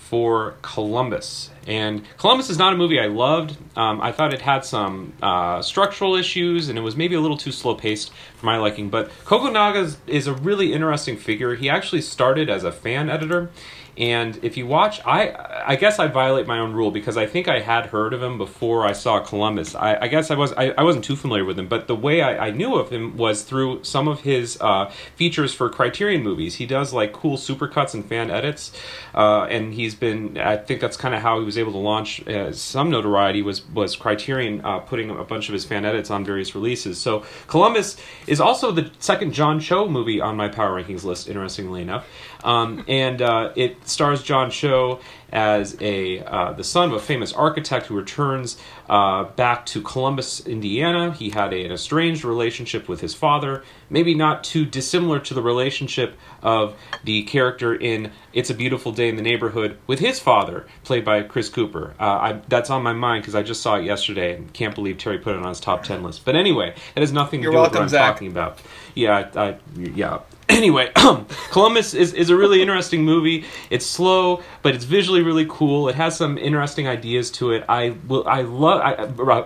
for Columbus. And Columbus is not a movie I loved. Um, I thought it had some uh, structural issues and it was maybe a little too slow paced for my liking. But Kogonada is, is a really interesting figure. He actually started as a fan editor. And if you watch, I I guess I violate my own rule because I think I had heard of him before I saw Columbus. I, I guess I was I, I wasn't too familiar with him, but the way I, I knew of him was through some of his uh, features for Criterion movies. He does like cool supercuts and fan edits, uh, and he's been. I think that's kind of how he was able to launch uh, some notoriety. Was was Criterion uh, putting a bunch of his fan edits on various releases. So Columbus is also the second John Cho movie on my power rankings list. Interestingly enough, um, and uh, it stars John Cho as a uh, the son of a famous architect who returns uh, back to Columbus, Indiana. He had a, an estranged relationship with his father, maybe not too dissimilar to the relationship of the character in "It's a Beautiful Day in the Neighborhood" with his father, played by Chris Cooper. Uh, I, that's on my mind because I just saw it yesterday and can't believe Terry put it on his top ten list. But anyway, it has nothing to You're do with what I'm Zach. talking about. Yeah, I, I, yeah. Anyway, Columbus is, is a really interesting movie. It's slow, but it's visually really cool. It has some interesting ideas to it. I will. I love. I,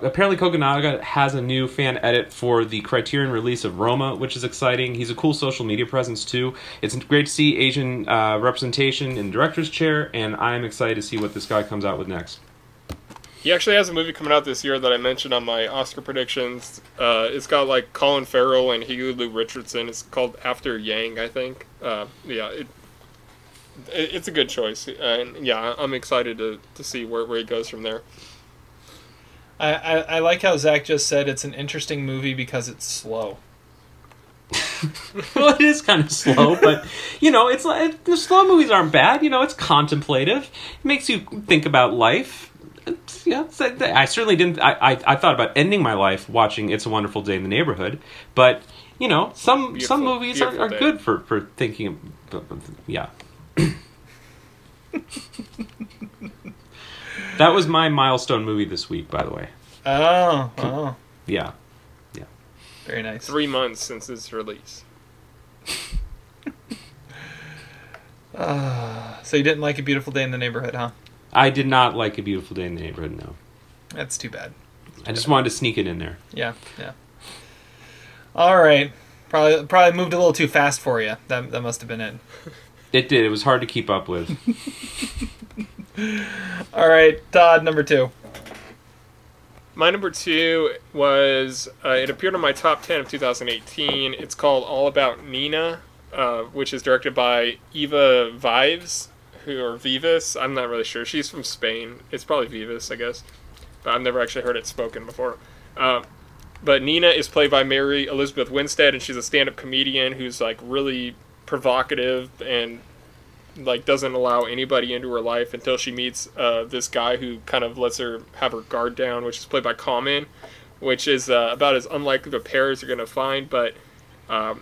apparently, Kogonada has a new fan edit for the Criterion release of Roma, which is exciting. He's a cool social media presence too. It's great to see Asian uh, representation in director's chair, and I'm excited to see what this guy comes out with next. He actually has a movie coming out this year that I mentioned on my Oscar predictions. Uh, it's got like Colin Farrell and Haley Lu Richardson. It's called After Yang, I think. Uh, yeah, it, it, it's a good choice, and yeah, I'm excited to, to see where, where he goes from there. I, I, I like how Zach just said it's an interesting movie because it's slow. well, it is kind of slow, but you know, it's like the slow movies aren't bad. You know, it's contemplative. It makes you think about life. It's, yeah, it's, I certainly didn't. I, I I thought about ending my life watching "It's a Wonderful Day in the Neighborhood," but you know, some some movies are, are day. good for for thinking. Of, yeah. that was my milestone movie this week, by the way. Oh, oh, Yeah. Yeah. Very nice. Three months since its release. Ah, so you didn't like a beautiful day in the neighborhood, huh? I did not like A Beautiful Day in the Neighborhood, no. That's too bad. I just wanted to sneak it in there. Yeah, yeah. All right. Probably probably moved a little too fast for you. That that must have been it. It did. It was hard to keep up with. All right, Todd, number two. My number two was uh, it appeared on my top ten of 2018. It's called All About Nina, uh, which is directed by Eva Vives, who or Vivas. I'm not really sure. She's from Spain. It's probably Vivas, I guess, but I've never actually heard it spoken before. Uh, but Nina is played by Mary Elizabeth Winstead, and she's a stand-up comedian who's like really provocative and like doesn't allow anybody into her life until she meets uh, this guy who kind of lets her have her guard down, which is played by Common, which is uh, about as unlikely of a pair as you're gonna find. But um,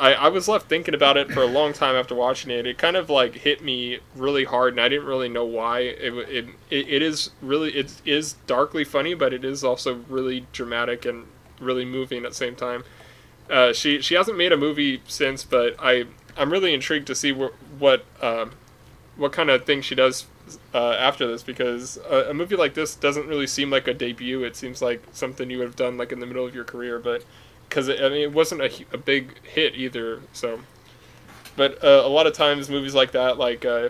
I, I was left thinking about it for a long time after watching it. It kind of like hit me really hard, and I didn't really know why. It it, it, is really it is darkly funny, but it is also really dramatic and really moving at the same time. Uh, she she hasn't made a movie since, but I I'm really intrigued to see what what um, what kind of thing she does uh, after this because a, a movie like this doesn't really seem like a debut. It seems like something you would have done like in the middle of your career, but because I mean it wasn't a, a big hit either. So, but uh, a lot of times movies like that, like uh,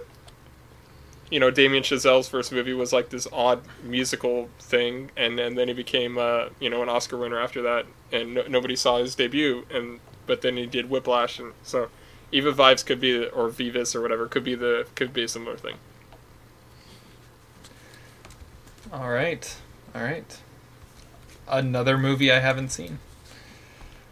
you know, Damien Chazelle's first movie was like this odd musical thing, and, and then he became uh, you know an Oscar winner after that, and no, nobody saw his debut, and but then he did Whiplash, and so Eva Vives could be or Vivas or whatever could be the could be a similar thing. All right. All right. Another movie I haven't seen.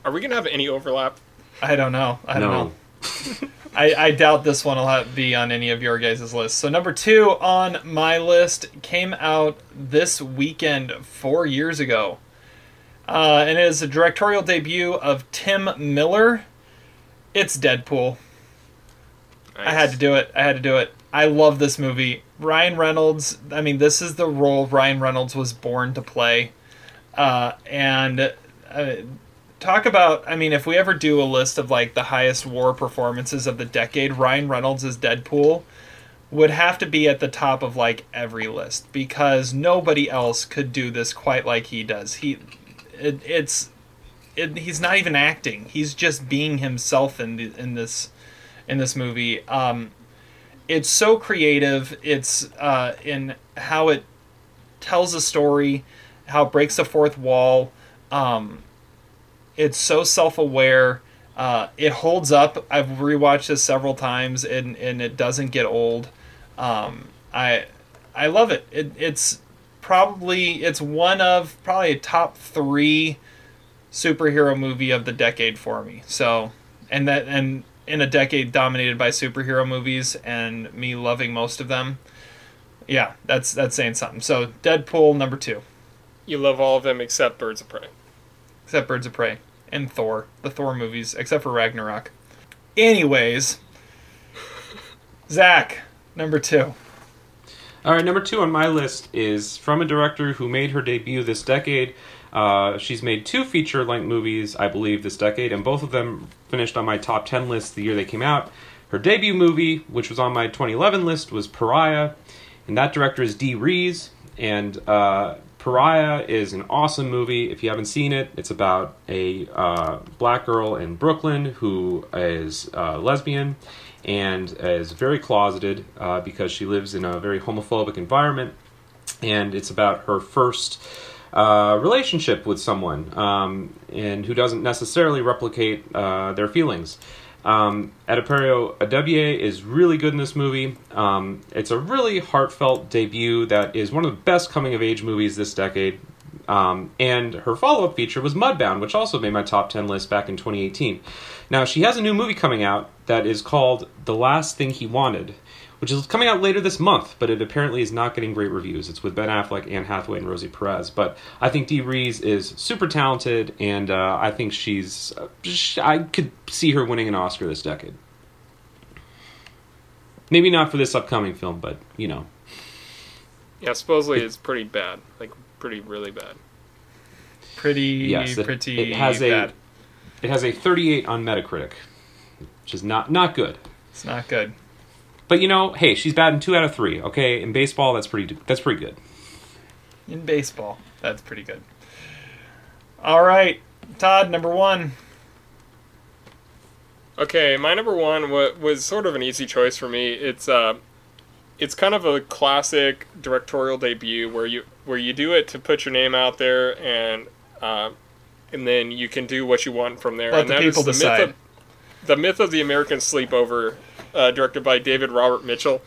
Are we gonna have any overlap? I don't know. I don't No. know. I, I doubt this one will have, be on any of your guys' lists. So number two on my list came out this weekend four years ago, uh, and it is a directorial debut of Tim Miller. It's Deadpool. I had to do it. I had to do it. I love this movie. Ryan Reynolds. I mean, this is the role Ryan Reynolds was born to play. Uh, and uh, talk about. I mean, if we ever do a list of like the highest war performances of the decade, Ryan Reynolds as Deadpool would have to be at the top of like every list because nobody else could do this quite like he does. He, it, it's, it, he's not even acting. He's just being himself in the, in this in this movie. Um, it's so creative. It's uh, in how it tells a story, how it breaks the fourth wall. Um, it's so self-aware. Uh, it holds up. I've rewatched this several times, and, and it doesn't get old. Um, I I love it. it. It's probably it's one of probably a top three superhero movie of the decade for me. So, and that and in a decade dominated by superhero movies and me loving most of them. Yeah, that's that's saying something. So, Deadpool number 2, You love all of them except Birds of Prey. except Birds of Prey and Thor, the Thor movies, except for Ragnarok. Anyways, Zach, number 2. All right, number two on my list is from a director who made her debut this decade. Uh, she's made two feature length movies, I believe, this decade, and both of them finished on my top 10 list the year they came out. Her debut movie, which was on my 2011 list, was Pariah, and that director is Dee Rees. And uh, Pariah is an awesome movie. If you haven't seen it, it's about a uh, black girl in Brooklyn who is uh, lesbian and is very closeted uh, because she lives in a very homophobic environment. And it's about her first uh, relationship with someone um, and who doesn't necessarily replicate uh, their feelings. Um, Adepero Oduye is really good in this movie. Um, it's a really heartfelt debut that is one of the best coming of age movies this decade. Um, and her follow up feature was Mudbound, which also made my top 10 list back in 2018. Now, she has a new movie coming out that is called The Last Thing He Wanted, which is coming out later this month, but it apparently is not getting great reviews. It's with Ben Affleck, Anne Hathaway, and Rosie Perez. But I think Dee Rees is super talented, and uh, I think she's. Uh, I could see her winning an Oscar this decade. Maybe not for this upcoming film, but, you know. Yeah, supposedly it's pretty bad, like pretty really bad. Pretty Yes, it, pretty it has bad. a it has a 38 on Metacritic, which is not not good. It's not good. But you know, hey, she's bad in two out of three. Okay, in baseball, that's pretty that's pretty good. In baseball, that's pretty good. All right, Todd, number 1. Okay, my number one wa- was sort of an easy choice for me. It's uh, it's kind of a classic directorial debut where you where you do it to put your name out there and uh, and then you can do what you want from there. Let and the that is people decide. Myth of, the myth of the American Sleepover, uh, directed by David Robert Mitchell.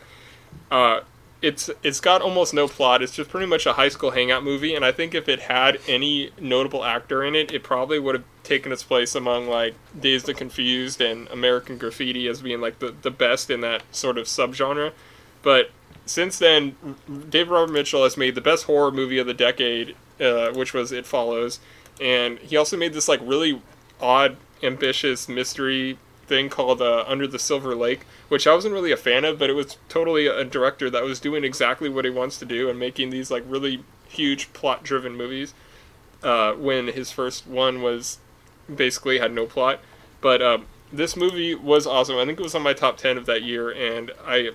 Uh, it's it's got almost no plot. It's just pretty much a high school hangout movie, and I think if it had any notable actor in it, it probably would have taken its place among like Dazed and Confused and American Graffiti as being like the, the best in that sort of subgenre. But since then, David Robert Mitchell has made the best horror movie of the decade, uh, which was It Follows, and he also made this like really odd, ambitious mystery thing called uh, Under the Silver Lake, which I wasn't really a fan of, but it was totally a director that was doing exactly what he wants to do and making these like really huge plot-driven movies. Uh, when his first one was basically had no plot, but um, this movie was awesome. I think it was on my top ten of that year, and I,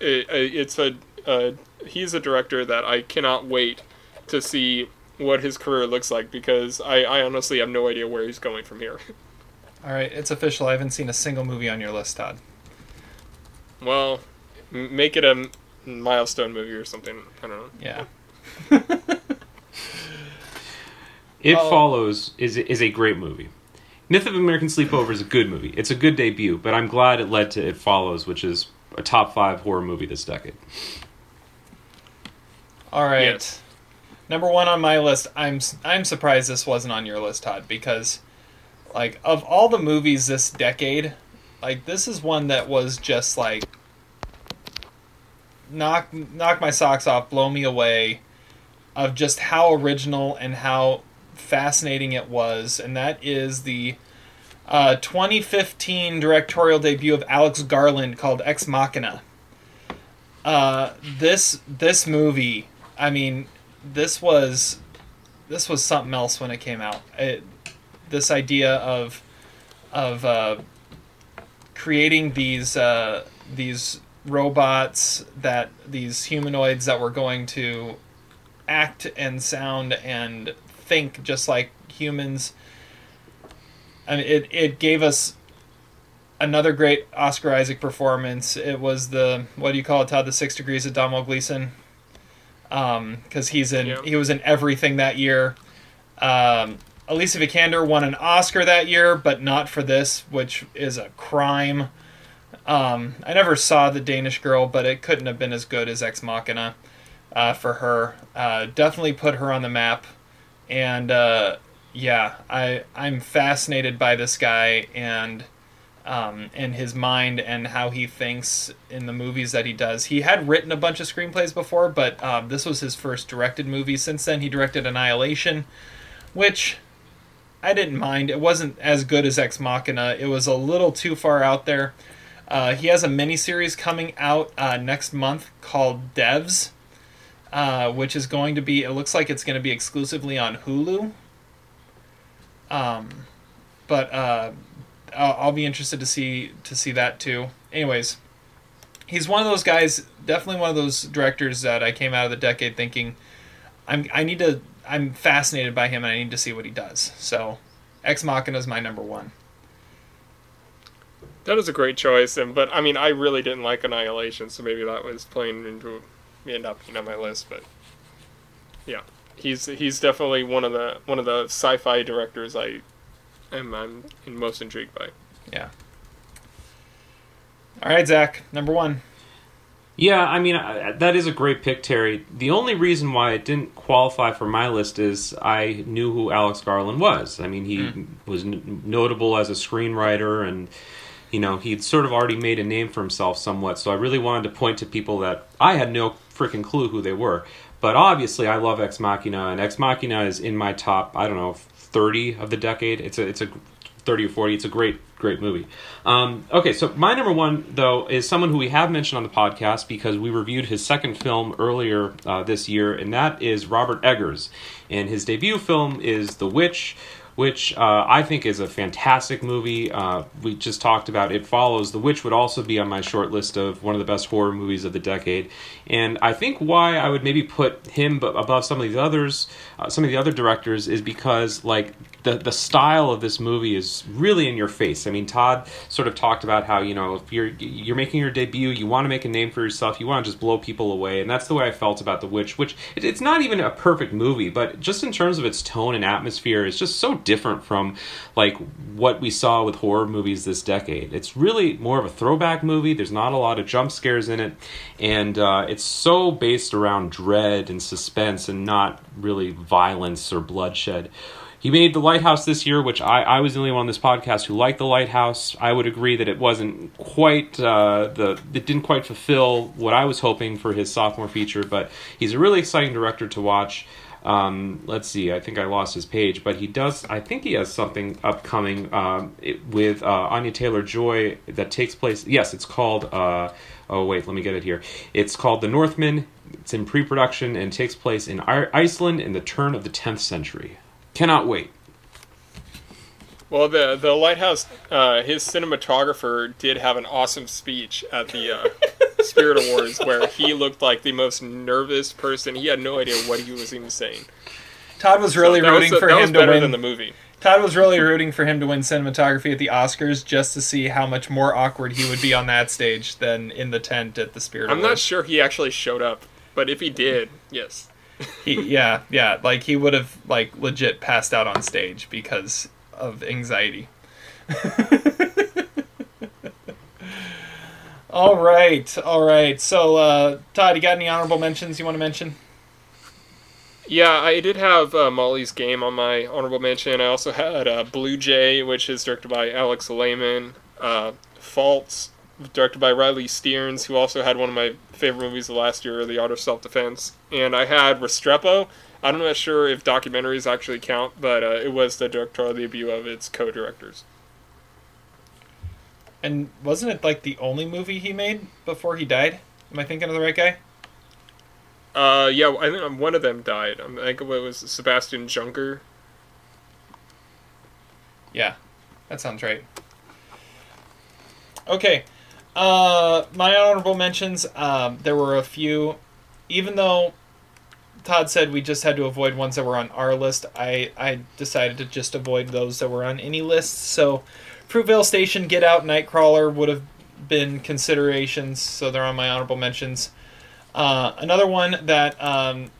it, it's a, a he's a director that I cannot wait to see what his career looks like because I, I honestly have no idea where he's going from here. All right, it's official. I haven't seen a single movie on your list, Todd. Well, m- make it a milestone movie or something. I don't know. Yeah. It Oh. Follows is is a great movie. Myth of American Sleepover is a good movie. It's a good debut, but I'm glad it led to It Follows, which is a top five horror movie this decade. All right. Yes. Number one on my list. I'm s- I'm surprised this wasn't on your list, Todd, because like of all the movies this decade, like this is one that was just like knock knock my socks off, blow me away, of just how original and how fascinating it was, and that is the uh, 2015 directorial debut of Alex Garland called Ex Machina. Uh, this this movie, I mean, this was this was something else when it came out. It, this idea of of uh, creating these uh, these robots that these humanoids that were going to act and sound and think just like humans. I mean, it it gave us another great Oscar Isaac performance. It was the what do you call it, Todd? The Six Degrees of Domhnall Gleeson. Because he's in, Yeah. he was in everything that year. Um, Alicia Vikander won an Oscar that year, but not for this, which is a crime. Um, I never saw the Danish Girl, but it couldn't have been as good as Ex Machina uh, for her. Uh, definitely put her on the map, and uh, yeah, I I'm fascinated by this guy and um, and his mind and how he thinks in the movies that he does. He had written a bunch of screenplays before, but um, this was his first directed movie. Since then, he directed Annihilation, which I didn't mind. It wasn't as good as Ex Machina. It was a little too far out there. Uh, he has a miniseries coming out uh, next month called Devs, uh, which is going to be. It looks like it's going to be exclusively on Hulu. Um, but uh, I'll, I'll be interested to see to see that too. Anyways, he's one of those guys. Definitely one of those directors that I came out of the decade thinking, I'm I need to. I'm fascinated by him and I need to see what he does. So, Ex Machina is my number one. That is a great choice, and but I mean, I really didn't like Annihilation, so maybe that was playing into me not being on my list. But yeah, he's he's definitely one of the one of the sci-fi directors I am I'm most intrigued by. Yeah. All right, Zach, number one. Yeah, I mean I, that is a great pick, Terry. The only reason why it didn't qualify for my list is I knew who Alex Garland was. I mean, he hmm. was n- notable as a screenwriter, and you know he'd sort of already made a name for himself somewhat. So I really wanted to point to people that I had no freaking clue who they were. But obviously, I love Ex Machina, and Ex Machina is in my top. I don't know, thirty of the decade. It's a it's a 30 or 40 it's a great great movie. Um, okay so my number one though is someone who we have mentioned on the podcast because we reviewed his second film earlier uh, this year and that is robert eggers. And his debut film is the witch which uh, I think is a fantastic movie. Uh, we just talked about It Follows. The Witch would also be on my short list of one of the best horror movies of the decade. And I think why I would maybe put him above some of these others, uh, some of the other directors, is because like the the style of this movie is really in your face. I mean, Todd sort of talked about how you know if you're you're making your debut, you want to make a name for yourself, you want to just blow people away, and that's the way I felt about The Witch. Which it, it's not even a perfect movie, but just in terms of its tone and atmosphere, it's just so different from like what we saw with horror movies this decade. It's really more of a throwback movie. There's not a lot of jump scares in it, and uh, it's so based around dread and suspense and not really violence or bloodshed. He made The Lighthouse this year, which I, I was the only one on this podcast who liked The Lighthouse. I would agree that it wasn't quite uh, the it didn't quite fulfill what I was hoping for his sophomore feature, but he's a really exciting director to watch. Um, let's see, I think I lost his page, but he does. I think he has something upcoming um, it, with uh, Anya Taylor Joy that takes place. Yes, it's called. Uh, oh wait, let me get it here. It's called The Northman. It's in pre-production and takes place in Iceland in the turn of the 10th century. Cannot wait. Well, the the lighthouse, uh, his cinematographer did have an awesome speech at the uh, Spirit Awards where he looked like the most nervous person. He had no idea what he was even saying. Todd was really So that was- rooting for that him was to better win. than the movie. Todd was really rooting for him to win cinematography at the Oscars just to see how much more awkward he would be on that stage than in the tent at the Spirit I'm not sure he actually showed up, but if he did, yes. He, yeah, yeah, like he would have like legit passed out on stage because of anxiety. all right, all right. So, uh, Todd, you got any honorable mentions you want to mention? Yeah, I did have uh, Molly's Game on my honorable mention. I also had uh, Blue Jay, which is directed by Alex Lehmann. Uh, Faults, directed by Riley Stearns, who also had one of my favorite movies of last year, The Art of Self Defense. And I had Restrepo. I'm not sure if documentaries actually count, but uh, it was the directorial debut of its co-directors. And wasn't it like the only movie he made before he died? Am I thinking of the right guy? Uh, yeah, I think one of them died. I think it was Sebastian Junger. Yeah, that sounds right. Okay, uh, my honorable mentions. Um, there were a few, even though Todd said we just had to avoid ones that were on our list. I I decided to just avoid those that were on any list. So, Fruitvale Station, Get Out, Nightcrawler would have been considerations. So they're on my honorable mentions. Uh, another one that um,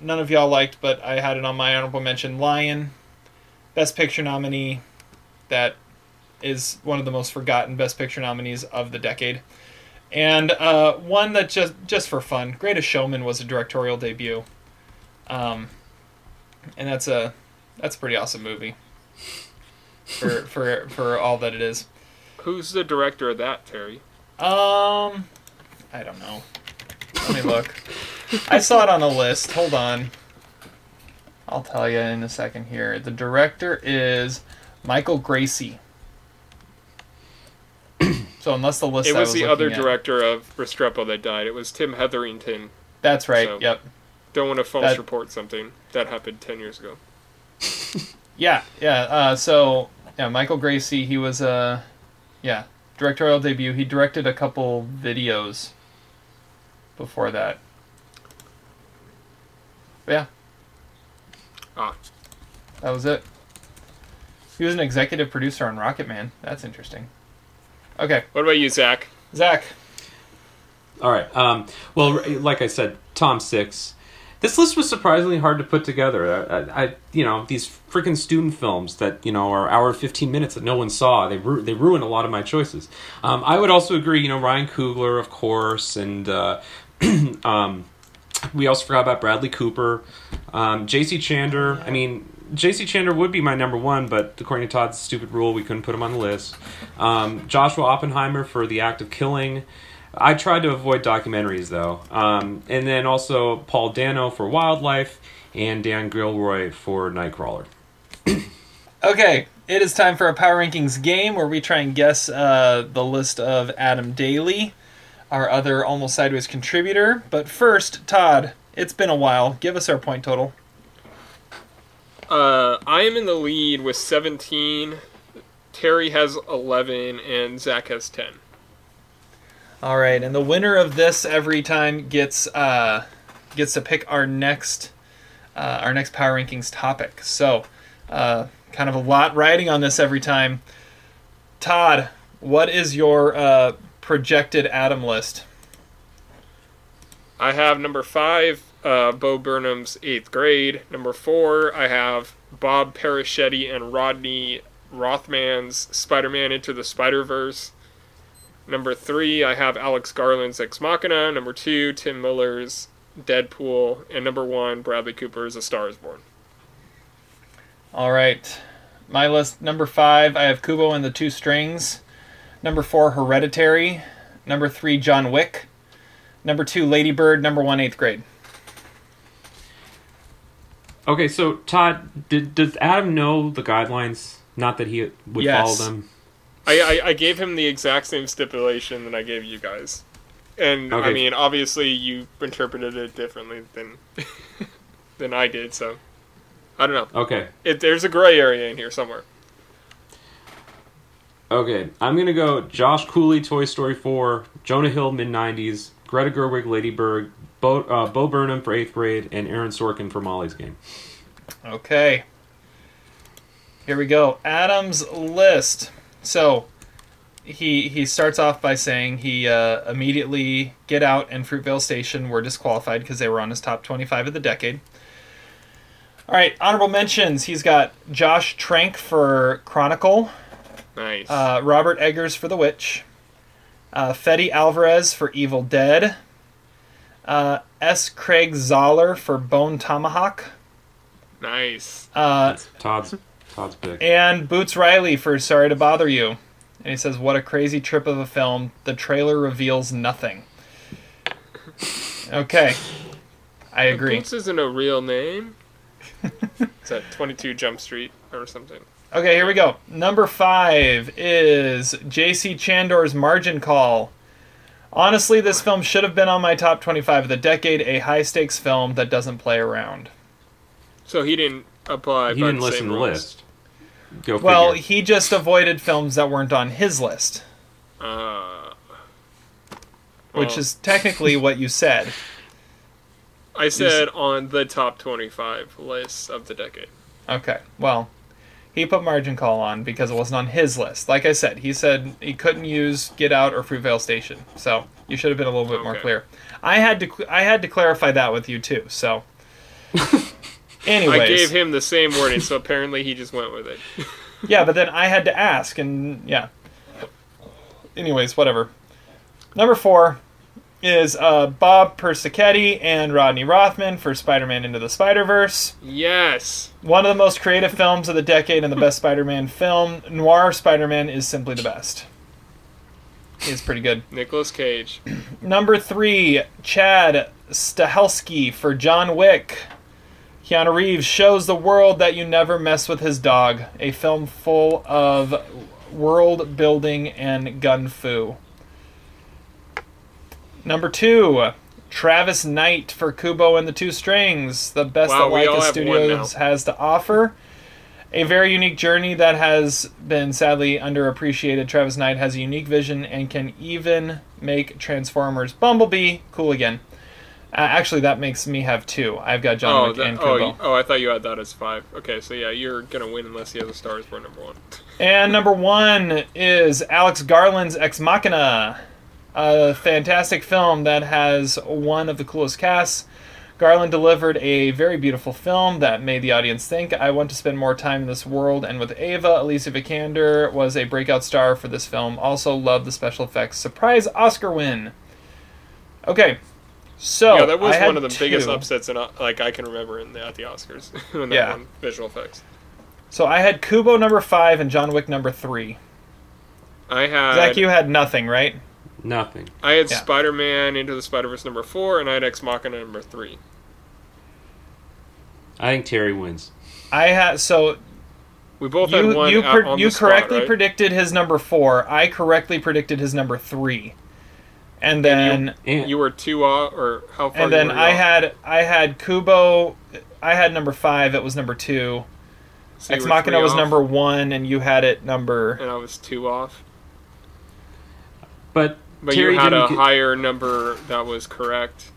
none of y'all liked, but I had it on my honorable mention. Lion, Best Picture nominee. That is one of the most forgotten Best Picture nominees of the decade. And uh, one that just just for fun, Greatest Showman was a directorial debut. Um, and that's a that's a pretty awesome movie. For for for all that it is. Who's the director of that, Terry? Um, I don't know. Let me look. I saw it on a list. Hold on. I'll tell you in a second here. The director is Michael Gracie. So unless the list It I was the other at- director of Restrepo that died. It was Tim Hetherington. That's right. So- Yep. Don't want to false That- report something that happened ten years ago. Yeah. Yeah. Uh, so yeah, Michael Gracie. He was uh, yeah, directorial debut. He directed a couple videos before that. But yeah, Ah, That was it. He was an executive producer on Rocket Man. That's interesting. Okay, what about you, Zach? Zach. All right. Um, well, like I said, Tom Six. This list was surprisingly hard to put together. I, I you know, these freaking student films that you know are hour fifteen minutes that no one saw. They ru- they ruin a lot of my choices. Um, I would also agree. You know, Ryan Coogler, of course, and uh, um, we also forgot about Bradley Cooper, um, J.C. Chandor. I mean, J.C. Chandor would be my number one, but according to Todd's stupid rule, we couldn't put him on the list. Um, Joshua Oppenheimer for The Act of Killing. I tried to avoid documentaries though, um, and then also Paul Dano for Wildlife and Dan Gilroy for Nightcrawler. Okay, it is time for a power rankings game where we try and guess uh, the list of Adam Daly, our other almost sideways contributor. But first, Todd, it's been a while. Give us our point total. Uh, I am in the lead with seventeen. Terry has eleven, and Zach has ten. All right, and the winner of this every time gets uh, gets to pick our next uh, our next power rankings topic. So, uh, kind of a lot riding on this every time. Todd, what is your uh, projected Adam list? I have number five, uh, Bo Burnham's Eighth Grade. Number four, I have Bob Persichetti and Rodney Rothman's Spider-Man Into the Spider-Verse. Number three, I have Alex Garland's Ex Machina. Number two, Tim Miller's Deadpool. And number one, Bradley Cooper's A Star is Born. All right. My list number five, I have Kubo and the Two Strings. Number four, Hereditary. Number three, John Wick. Number two, Lady Bird. Number one, eighth grade. Okay, so Todd, did does Adam know the guidelines? Not that he would Yes. follow them. I, I, I gave him the exact same stipulation that I gave you guys. And I mean, obviously you interpreted it differently than than I did, so I don't know. Okay, It, there's a gray area in here somewhere. okay. I'm gonna go Josh Cooley, Toy Story 4, Jonah Hill, mid 90s, Greta Gerwig, Lady Bird, Bo, uh, Bo Burnham for eighth grade, and Aaron Sorkin for Molly's Game. Okay. Here we go. Adam's list. So he he starts off by saying he uh, immediately Get Out and Fruitvale Station were disqualified because they were on his top 25 of the decade. All right, honorable mentions. He's got Josh Trank for Chronicle, Nice. uh, Robert Eggers for The Witch, uh, Fede Alvarez for Evil Dead, uh, S. Craig Zahler for Bone Tomahawk, nice. uh, Todd's Todd's pick. and Boots Riley for Sorry to Bother You. And he says, What a crazy trip of a film. The trailer reveals nothing. Okay. I agree. Boots isn't a real name. it's at 22 Jump Street or something. Okay, here we go. Number five is J.C. Chandor's Margin Call. Honestly, this film should have been on my top 25 of the decade, a high stakes film that doesn't play around. So he didn't apply. He by didn't the listen same to the list. Go Well, figure. he just avoided films that weren't on his list, Uh, which is technically what you said. I said on the top 25 list of the decade. Okay. Well, he put Margin Call on because it wasn't on his list. Like I said, he said he couldn't use Get Out or Fruitvale Station. So you should have been a little bit more clear. I had to I had to clarify that with you too. So, anyways, I gave him the same warning, so apparently he just went with it. yeah, but then I had to ask, and yeah. Anyways, whatever. Number four is uh, Bob Persichetti and Rodney Rothman for Spider-Man Into the Spider-Verse. yes. One of the most creative films of the decade and the best Spider-Man film. Noir Spider-Man is simply the best. It's pretty good. Nicolas Cage. Number three, Chad Stahelski for John Wick. Keanu Reeves shows the world that you never mess with his dog. A film full of world building and gun fu. Number two, Travis Knight for Kubo and the Two Strings. The best Wow, that Laika Studios has to offer. A very unique journey that has been sadly underappreciated. Travis Knight has a unique vision and can even make Transformers Bumblebee cool again. Uh, actually, that makes me have two. I've got John Oh, Wick that, and oh, Kubo. you- oh, I thought you had that as five. Okay, so yeah, you're gonna win unless he has a Star Born number one. And number one is Alex Garland's Ex Machina, a fantastic film that has one of the coolest casts. Garland delivered a very beautiful film that made the audience think, I want to spend more time in this world. And with Ava, Alicia Vikander was a breakout star for this film. Also, love the special effects. Surprise Oscar win. Okay, so yeah, that was one of the biggest upsets in uh, like I can remember in the, at the Oscars Yeah. visual effects. So I had Kubo number five and John Wick number three. I had Zach, you had nothing, right? Nothing. I had Yeah. Spider-Man Into the Spider-Verse number four, and I had Ex Machina number three. I think Terry wins. I had so We both you had one you, out per- on you the spot, correctly right? predicted his number four. I correctly predicted his number three, and then And You were two off, or how far? and then you I off? had I had Kubo. I had number five. It was number two. So Ex Machina was off, number one, and you had it number. and I was two off. but, But Terry you had a gi- higher number that was correct.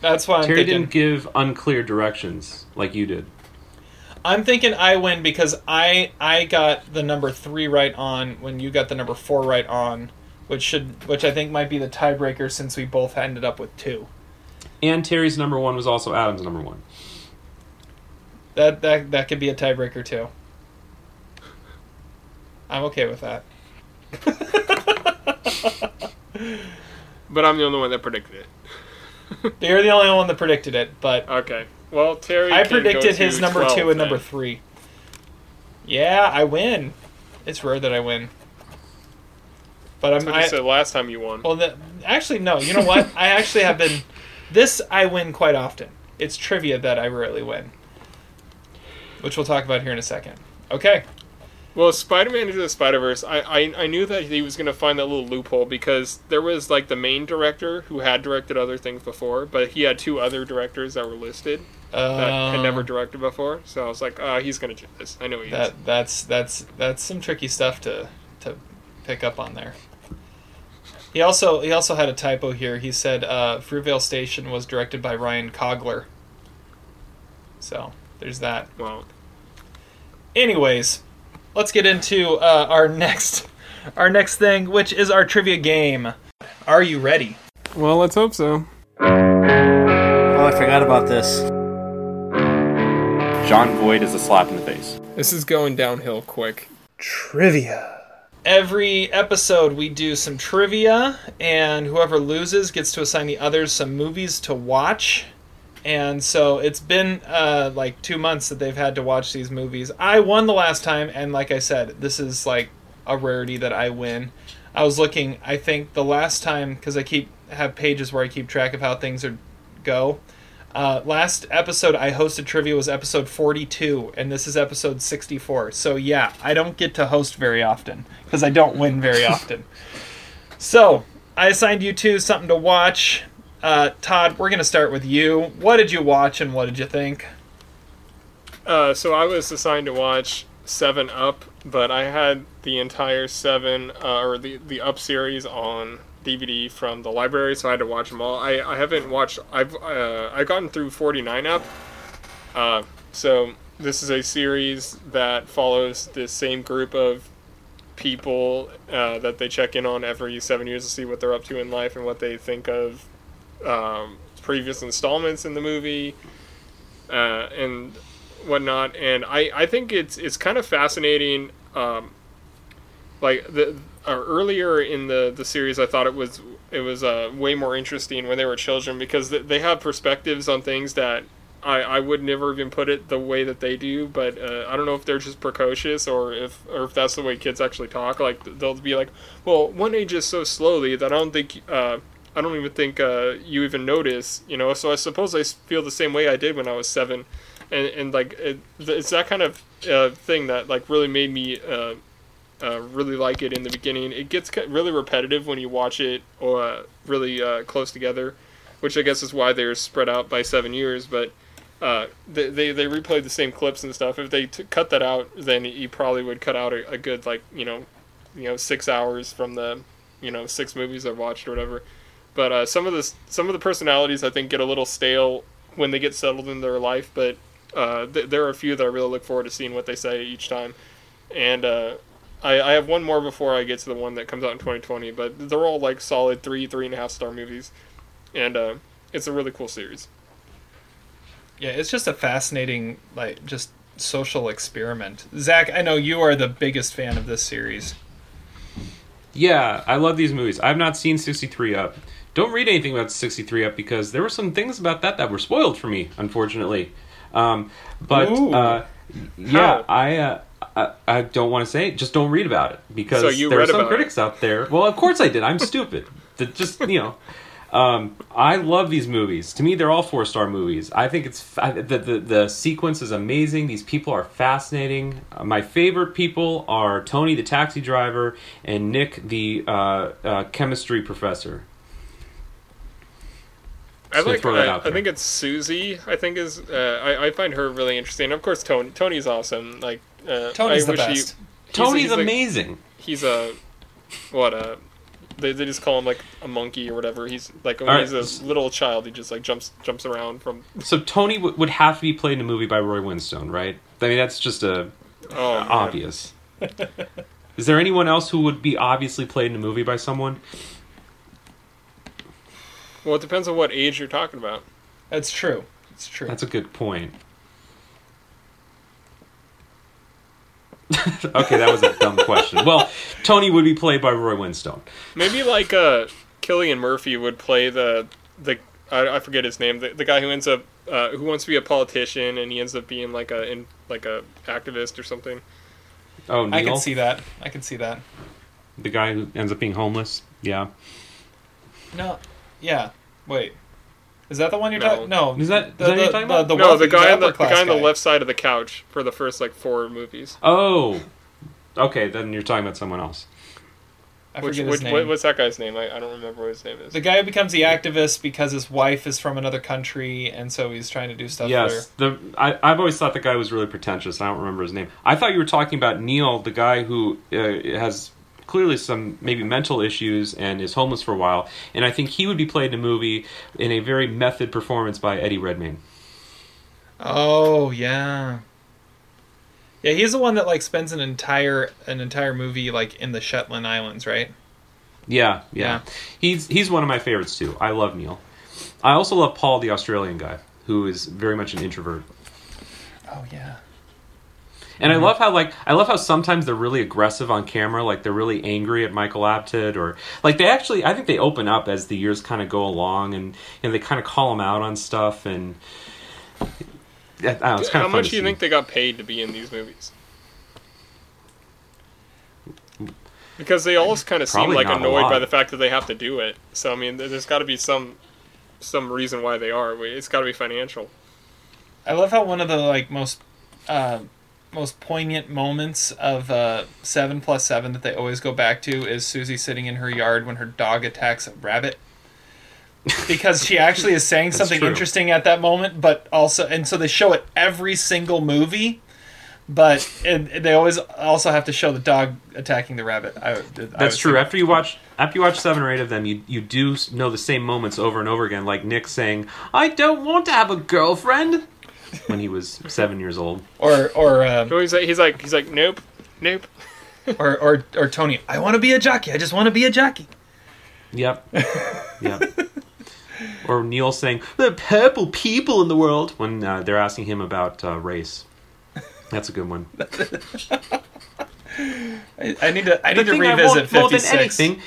That's why I'm Terry thinking. didn't give unclear directions like you did. I'm thinking I win because I I got the number three right on when you got the number four right on, which should which I think might be the tiebreaker since we both ended up with two. And Terry's number one was also Adam's number one. That that that could be a tiebreaker too. I'm okay with that. But I'm the only one that predicted it. You're the only one that predicted it, but Okay. Well, Terry. I predicted his number 12 two and number three. Yeah, I win. It's rare that I win. But I'm That's what I, said last time you won. well. The, actually, no. You know what? I actually have been. This I win quite often. It's trivia that I rarely win, which we'll talk about here in a second. Okay. Well, Spider-Man Into the Spider-Verse, I, I I knew that he was gonna find that little loophole because there was like the main director who had directed other things before, but he had two other directors that were listed that had never directed before. So I was like, uh, he's gonna do this. I know he is. That that's that's that's some tricky stuff to to pick up on there. He also he also had a typo here. He said uh, Fruitvale Station was directed by Ryan Cogler. So there's that. Well, Anyways, let's get into uh, our next our next thing, which is our trivia game. Are you ready? well, let's hope so. Oh, I forgot about this. John Voight is a slap in the face. This is going downhill quick. Trivia. Every episode, we do some trivia, and whoever loses gets to assign the others some movies to watch. And so it's been uh, like two months that they've had to watch these movies. I won the last time, and like I said, this is like a rarity that I win. I was looking, I think the last time, because I keep have pages where I keep track of how things are go. Uh, last episode I hosted trivia was episode 42, and this is episode 64. So yeah, I don't get to host very often because I don't win very often. So I assigned you two something to watch. Uh, Todd, we're gonna start with you. What did you watch and what did you think? Uh, so I was assigned to watch Seven Up, but I had the entire Seven uh, or the the Up series on DVD from the library, so I had to watch them all. I, I haven't watched. I've uh, I gotten through Forty Nine Up. Uh, so this is a series that follows the same group of people uh, that they check in on every seven years to see what they're up to in life and what they think of um, previous installments in the movie uh, and whatnot. And I, I think it's it's kind of fascinating. Um, like the earlier in the, the series, I thought it was it was uh, way more interesting when they were children because th- they have perspectives on things that I, I would never even put it the way that they do. But uh, I don't know if they're just precocious or if or if that's the way kids actually talk. Like they'll be like, well, one ages so slowly that I don't think. Uh, I don't even think uh, you even notice, you know. So I suppose I feel the same way I did when I was seven, and and like it, it's that kind of uh, thing that like really made me uh, uh, really like it in the beginning. It gets really repetitive when you watch it or uh, really uh, close together, which I guess is why they're spread out by seven years. But they, they they replayed the same clips and stuff. If they t- cut that out, then you probably would cut out a, a good like you know, you know six hours from the you know six movies I've watched or whatever. But uh, some of the some of the personalities I think get a little stale when they get settled in their life. But uh, th- there are a few that I really look forward to seeing what they say each time. And uh, I, I have one more before I get to the one that comes out in 2020. But they're all like solid three three and a half star movies, and uh, it's a really cool series. Yeah, it's just a fascinating, like, just social experiment. Zach, I know you are the biggest fan of this series. Yeah, I love these movies. I've not seen 63 Up. Don't read anything about 63 Up because there were some things about that that were spoiled for me, unfortunately. Um, but uh, yeah, I, uh, I I don't want to say. it. Just don't read about it because So there are some critics out there. Well, of course I did. I'm stupid. Just you know. Um, I love these movies. To me, they're all four star movies. I think it's the, the the sequence is amazing. These people are fascinating. Uh, my favorite people are Tony, the taxi driver, and Nick, the uh, uh, chemistry professor. I like. throw that I, out I think it's Susie. I think is. Uh, I I find her really interesting. Of course, Tony. Tony's awesome. Like uh, Tony's I the wish he- best. he's- Tony's he's like- amazing. he's a what a they, they just call him like a monkey or whatever. He's like when Alright. he's a little child, he just like jumps jumps around from. So Tony w- would have to be played in a movie by Ray Winstone, right? I mean, that's just a Oh, obvious. Is there anyone else who would be obviously played in a movie by someone? Well, it depends on what age you're talking about. That's true. It's true. That's a good point. okay, that was a dumb question. Well, Tony would be played by Ray Winstone. Maybe like uh, Cillian Murphy would play the the I, I forget his name the, the guy who ends up uh, who wants to be a politician and he ends up being like a in, like a activist or something. Oh, Neil, I can see that. I can see that. the guy who ends up being homeless. Yeah, No, yeah. Wait, is that the one you're No. talking? No, Is that- is the, that what you're the, talking the, about? the no, wealthy- the guy on the, the guy on the left side of the couch for the first like four movies. Oh, okay. Then you're talking about someone else. I Which, forget his name. what, what's that guy's name? I, I don't remember what his name is. the guy who becomes the activist because his wife is from another country, and so he's trying to do stuff yes, there. the I, I've always thought the guy was really pretentious. I don't remember his name. I thought you were talking about Neil, the guy who uh, has clearly some maybe mental issues and is homeless for a while. And I think he would be played in a movie in a very method performance by Eddie Redmayne. Oh yeah, yeah. He's the one that like spends an entire an entire movie like in the Shetland Islands, right? Yeah, yeah, Yeah. He's he's one of my favorites too. I love Neil. I also love Paul, the Australian guy, who is very much an introvert. Oh yeah. And I love how like I love how sometimes they're really aggressive on camera, like they're really angry at Michael Apted, or like they actually I think they open up as the years kind of go along, and and they kind of call him out on stuff, and I don't know, it's kind How of much do you see. think they got paid to be in these movies? Because they all kind of seem like annoyed by the fact that they have to do it. So I mean, there- there's got to be some some reason why they are. It's got to be financial. I love how one of the like most uh, most poignant moments of uh, Seven Plus Seven that they always go back to is Susie sitting in her yard when her dog attacks a rabbit. Because she actually is saying something true. interesting at that moment, but also, and so they show it every single movie, but it, they always also have to show the dog attacking the rabbit. I, I That's true. After you watch after you watch seven or eight of them, you you do know the same moments over and over again, like Nick saying, "I don't want to have a girlfriend," when he was seven years old. Or or um, he's like, he's like, he's like, nope, nope. or or or Tony. I want to be a jockey. I just want to be a jockey. Yep. Yep. or Neil saying, "The purple people in the world," when uh, they're asking him about uh, race. That's a good one. I, I need to I the need to thing I revisit want more than anything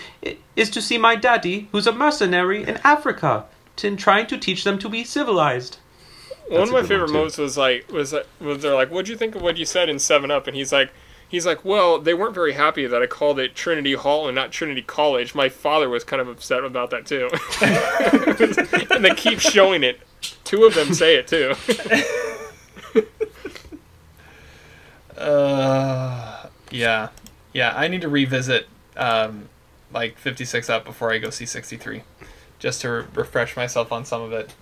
is to see my daddy, who's a mercenary in Africa, to trying to teach them to be civilized. One of my favorite one, moments was like was like, was they're like, what'd you think of what you said in Seven Up? And he's like, he's like, well, they weren't very happy that I called it Trinity Hall and not Trinity College. My father was kind of upset about that too. and they keep showing it. Two of them say it too. Uh, yeah, yeah. I need to revisit um, like 56 up before I go see 63, just to re- refresh myself on some of it.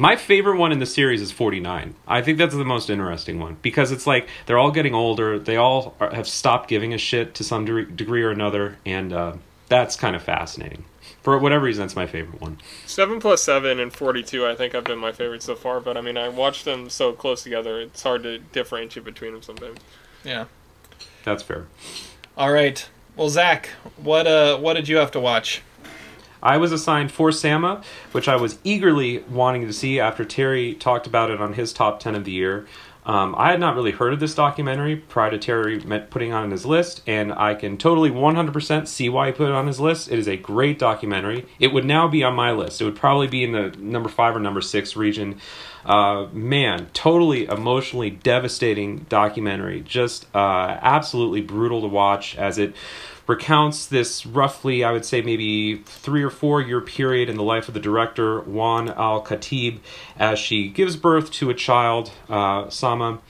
My favorite one in the series is 49. I think that's the most interesting one because it's like they're all getting older. They all are, have stopped giving a shit to some degree, degree or another, and uh, that's kind of fascinating. For whatever reason, that's my favorite one. Seven plus seven and forty-two, I think, have been my favorite so far. But I mean, I watched them so close together; it's hard to differentiate between them sometimes. Yeah. That's fair. All right. Well, Zach, what uh, what did you have to watch? I was assigned For Sama, which I was eagerly wanting to see after Terry talked about it on his top 10 of the year. Um, I had not really heard of this documentary prior to Terry putting on his list, and I can totally 100% see why he put it on his list. It is a great documentary. It would now be on my list. It would probably be in the number five or number six region. Uh, man, totally emotionally devastating documentary. Just uh, absolutely brutal to watch as it recounts this roughly, I would say, maybe three or four year period in the life of the director, Waad Al Kateab, as she gives birth to a child, uh, Sama,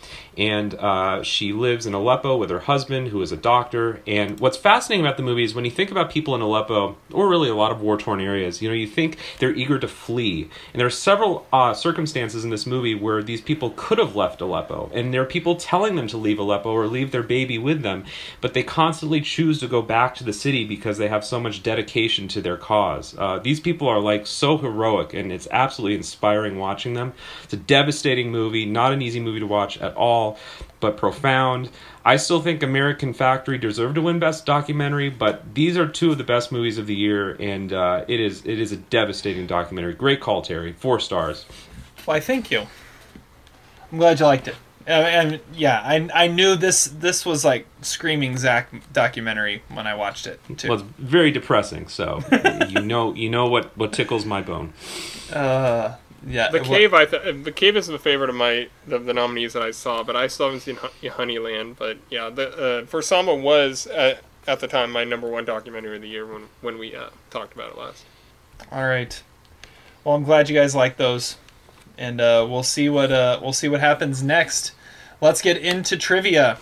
and uh, she lives in Aleppo with her husband, who is a doctor. And what's fascinating about the movie is when you think about people in Aleppo, or really a lot of war torn areas, you know, you think they're eager to flee. And there are several uh, circumstances in this movie where these people could have left Aleppo, and there are people telling them to leave Aleppo or leave their baby with them, but they constantly choose to go back to the city because they have so much dedication to their cause. Uh, these people are like so heroic, and it's absolutely inspiring watching them. It's a devastating movie, not an easy movie to watch at all. Small but profound. I still think American Factory deserved to win Best Documentary, but these are two of the best movies of the year, and uh, it is it is a devastating documentary. Great call, Terry. Four stars. Why, thank you. I'm glad you liked it. Uh, and yeah, I, I knew this this was like screaming Zach documentary when I watched it too. Well, it's very depressing. So you know you know what what tickles my bone. Uh, yeah. The cave, I th- the cave is the favorite of my the, the nominees that I saw, but I still haven't seen Hon- Honeyland. But yeah, the uh, For was at, at the time my number one documentary of the year when when we uh, talked about it last. All right. Well, I'm glad you guys like those, and uh, we'll see what uh, we'll see what happens next. Let's get into trivia.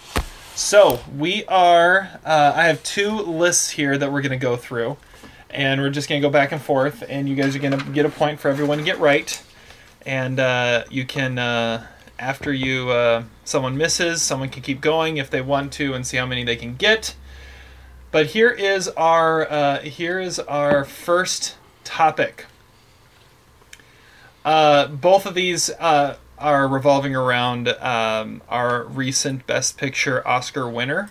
So we are. Uh, I have two lists here that we're gonna go through, and we're just gonna go back and forth, and you guys are gonna get a point for everyone to get right, and uh, you can uh, after you uh, someone misses, someone can keep going if they want to, and see how many they can get. But here is our uh, here is our first topic. Uh, both of these uh, are revolving around um, our recent Best Picture Oscar winner,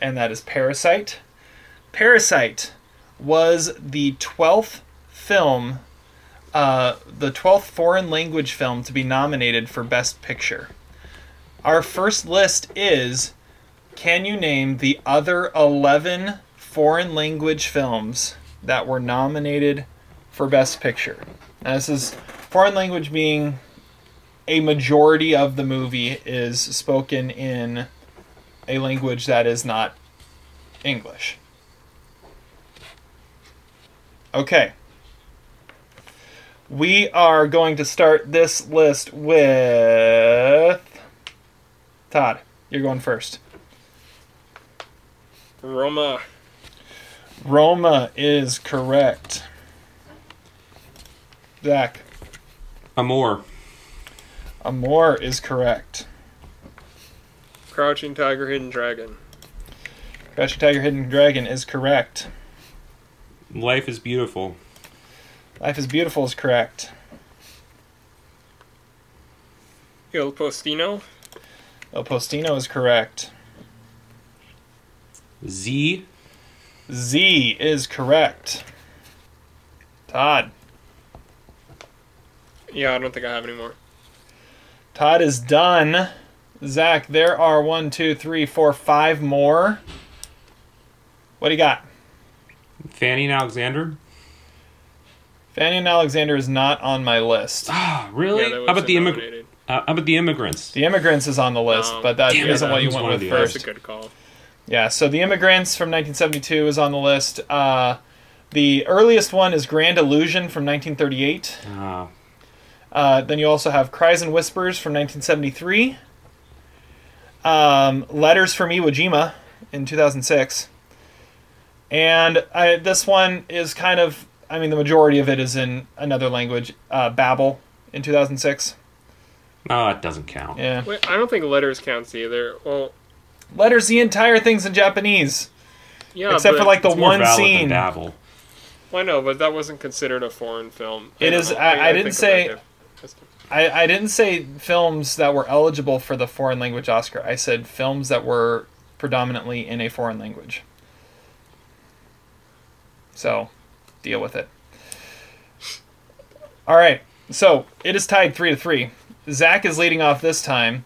and that is Parasite. Parasite was the 12th film, uh, the 12th foreign language film to be nominated for Best Picture. Our first list is can you name the other 11 foreign language films that were nominated for Best Picture? Now, this is foreign language being a majority of the movie is spoken in a language that is not English. Okay. We are going to start this list with Todd. You're going first. Roma. Roma is correct. Zach. Amor. Amor is correct. Crouching Tiger, Hidden Dragon. Crouching Tiger, Hidden Dragon is correct. Life is beautiful. Life is Beautiful is correct. Il Postino. El Postino is correct. Z. Z is correct. Todd. Yeah, I don't think I have any more. Todd is done. Zach, there are one, two, three, four, five more. What do you got? Fanny and Alexander. Fanny and Alexander is not on my list. Ah, really? Yeah, how about the immig- uh, How about the immigrants? The Immigrants is on the list, Oh, but that damn it, not what you that was went one of with the That's first. a good call. Yeah, so The Immigrants from 1972 is on the list. Uh, the earliest one is Grand Illusion from 1938. Ah, Uh, then you also have Cries and Whispers from 1973. Um, Letters from Iwo Jima in 2006. And I, this one is kind of, I mean, the majority of it is in another language, uh, Babel in 2006. no, that doesn't count. Yeah. Wait, I don't think letters counts either. Well, Letters, the entire thing's in Japanese, yeah, except for like the It's more one valid than scene. Babel. Well, I know, but that wasn't considered a foreign film. It don't is- know. I- I didn't say- I, I didn't say films that were eligible for the foreign language Oscar. I said films that were predominantly in a foreign language. So, deal with it. All right. So it is tied three to three. Zach is leading off this time,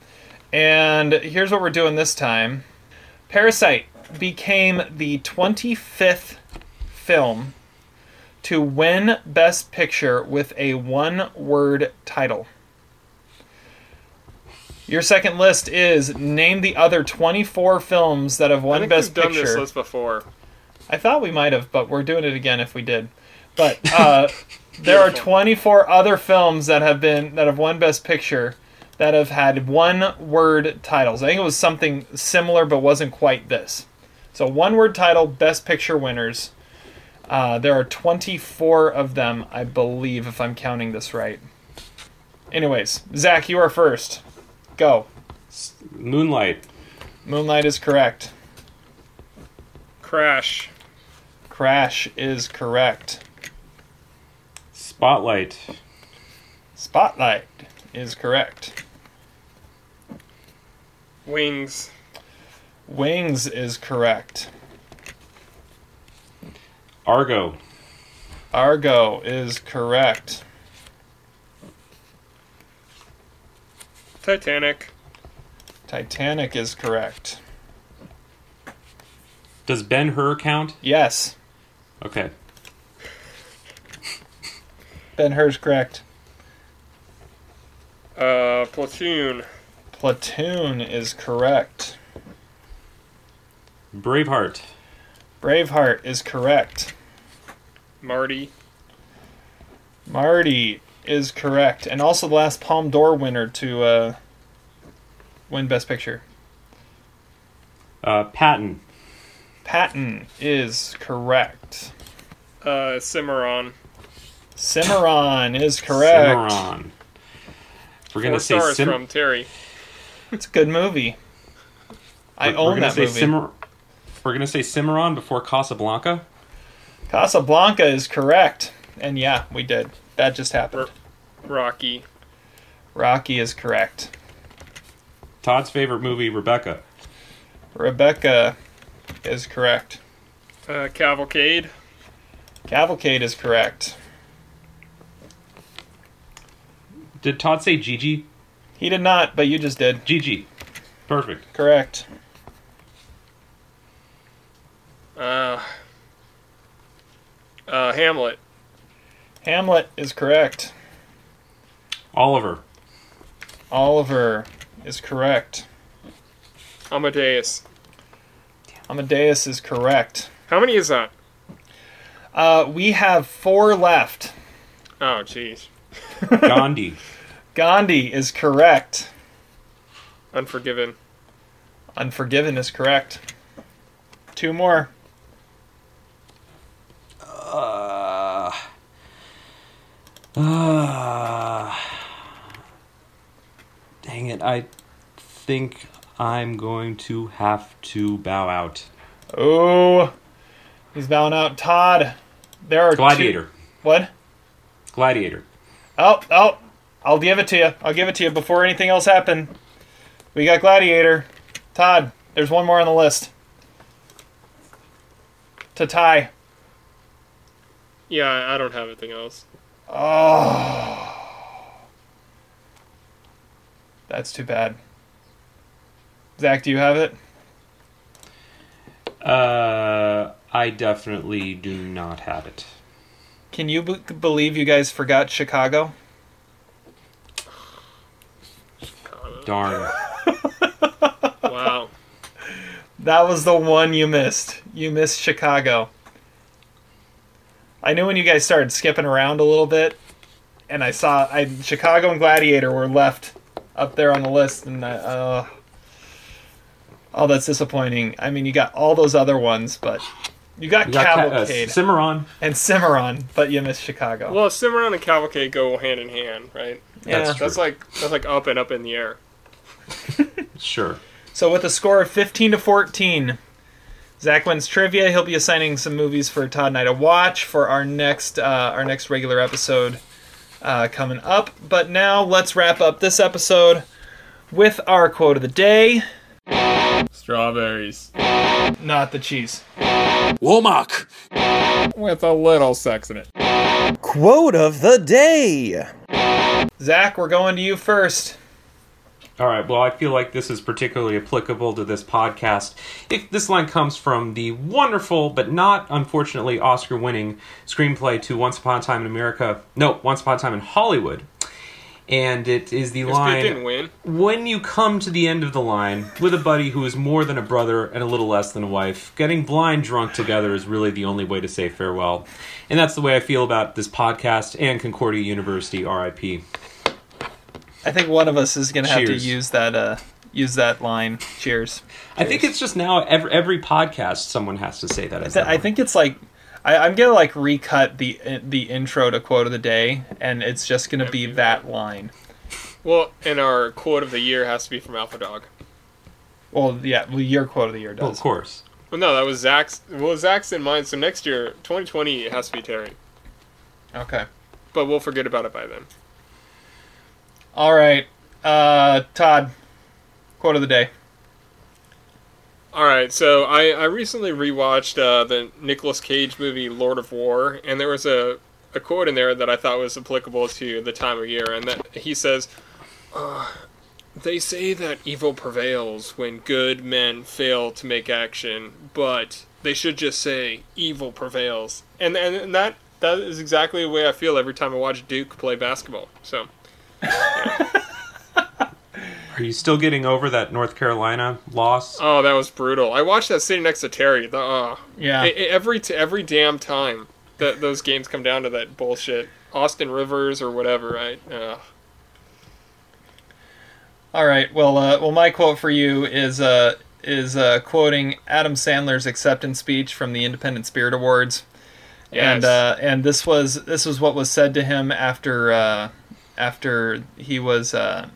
and here's what we're doing this time. Parasite became the 25th film to win Best Picture with a one word title. Your second list is name the other 24 films that have I won think Best we've done Picture. this list before. I thought we might have, but we're doing it again if we did. But uh, there are 24 other films that have been that have won Best Picture that have had one word titles. I think it was something similar, but wasn't quite this. So one word title, Best Picture winners. Uh, there are 24 of them, I believe, if I'm counting this right. Anyways, Zach, you are first. Go. Moonlight. Moonlight is correct. Crash. Crash is correct. Spotlight. Spotlight is correct. Wings. Wings is correct. Argo. Argo is correct. Titanic. Titanic is correct. Does Ben Hur count? Yes. Okay. Ben Hur's correct. Uh, Platoon. Platoon is correct. Braveheart. Braveheart is correct. Marty. Marty is correct. And also the last Palme d'Or winner to uh, win Best Picture. Uh, Patton. Patton is correct. Uh, Cimarron. Cimarron is correct. Cimarron. We're gonna Four say stars Cim- from Terry. It's a good movie. I we're- own we're that say movie. Cimar- we're gonna say Cimarron before Casablanca. Casablanca is correct. And yeah, we did. That just happened. Rocky. Rocky is correct. Todd's favorite movie, Rebecca. Rebecca is correct. Uh, Cavalcade. Cavalcade is correct. Did Todd say Gigi? He did not, but you just did. Gigi. Perfect. Correct. Uh, uh, Hamlet. Hamlet is correct. Oliver. Oliver is correct. Amadeus. Amadeus is correct. How many is that? Uh, we have four left. Oh, jeez. Gandhi. Gandhi is correct. Unforgiven. Unforgiven is correct. Two more. Uh, uh, dang it. I think I'm going to have to bow out. Oh, he's bowing out. Todd, there are two- Gladiator. What? Gladiator. Oh, oh, I'll give it to you. I'll give it to you before anything else happened. We got Gladiator. Todd, there's one more on the list. To tie. Yeah, I I don't have anything else. Oh. That's too bad. Zach, do you have it? Uh, I definitely do not have it. Can you b- believe you guys forgot Chicago? Darn. Wow. That was the one you missed. You missed Chicago. I knew when you guys started skipping around a little bit, and I saw I Chicago and Gladiator were left up there on the list, and I, uh, oh, that's disappointing. I mean, you got all those other ones, but you got, You got Ca- uh, Cavalcade Cimarron. and Cimarron, but you missed Chicago. Well, Cimarron and Cavalcade go hand in hand, right? yeah. that's That's like that's like up and up in the air. Sure. So with a score of 15 to 14, Zach wins trivia. He'll be assigning some movies for Todd and I to watch for our next uh, our next regular episode uh, coming up. But now let's wrap up this episode with our quote of the day. Strawberries Not the cheese. Womack! with a little sex in it. Quote of the day. Zach, we're going to you first. All right. Well, I feel like this is particularly applicable to this podcast. If this line comes from the wonderful but not unfortunately Oscar-winning screenplay to Once Upon a Time in America. No, Once Upon a Time in Hollywood. And it is the This kid didn't line win. when you come to the end of the line with a buddy who is more than a brother and a little less than a wife, getting blind drunk together is really the only way to say farewell. And that's the way I feel about this podcast and Concordia University RIP. I think one of us is going to have to use that uh, use that line. Cheers. I think it's just now every, every podcast someone has to say that. As Th- that I think it's like I, I'm gonna like recut the the intro to quote of the day, and it's just gonna be that line. Well, and our quote of the year has to be from Alpha Dog. Well, yeah, well, your quote of the year Well, does. of course. Well, no, that was Zach's. Well, Zach's in mine. So next year, 2020, it has to be Terry. Okay. But we'll forget about it by then. All right, uh, Todd. Quote of the day. All right, so I, I recently rewatched uh, the Nicolas Cage movie Lord of War, and there was a, a quote in there that I thought was applicable to the time of year, and that he says, uh, "They say that evil prevails when good men fail to make action, but they should just say evil prevails." And and, and that that is exactly the way I feel every time I watch Duke play basketball. So. Are you still getting over that North Carolina loss? Oh, that was brutal. I watched that sitting next to Terry. The, uh, Yeah. I- I- every t- every damn time that those games come down to that bullshit. Austin Rivers or whatever. right? Uh, All right. Well, uh, well, my quote for you is uh, is uh, quoting Adam Sandler's acceptance speech from the Independent Spirit Awards, and uh, and this was this was what was said to him after uh, after he was uh,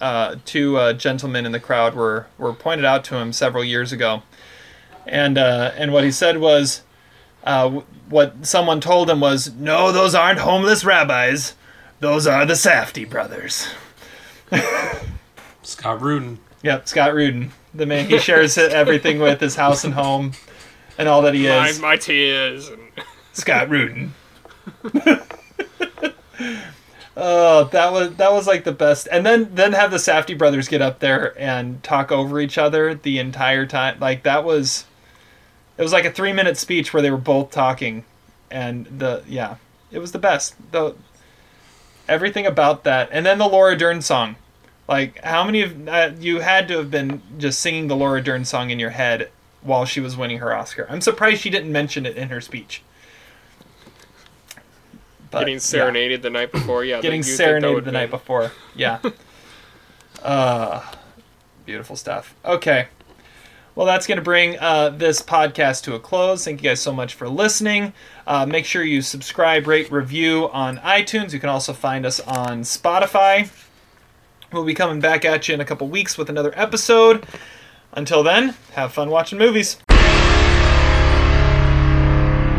uh, two uh, gentlemen in the crowd were were pointed out to him several years ago, and uh, and what he said was. Uh, what someone told him was, "No, those aren't homeless rabbis; those are the Safdie brothers." Scott Rudin. Yep, Scott Rudin, the man he shares everything with, his house and home, and all that he my, is. my tears. And Scott Rudin. oh, that was that was like the best. And then then have the Safdie brothers get up there and talk over each other the entire time. Like that was, it was like a three minute speech where they were both talking, and the yeah, it was the best. The everything about that, and then the Laura Dern song. Like how many of uh, you had to have been just singing the Laura Dern song in your head while she was winning her Oscar? I'm surprised she didn't mention it in her speech. But, getting yeah. serenaded the night before. Yeah. getting serenaded the be- night before. Yeah. uh, beautiful stuff. Okay. Well, that's going to bring uh, this podcast to a close. Thank you guys so much for listening. Uh, make sure you subscribe, rate, review on iTunes. You can also find us on Spotify. We'll be coming back at you in a couple weeks with another episode. Until then, have fun watching movies.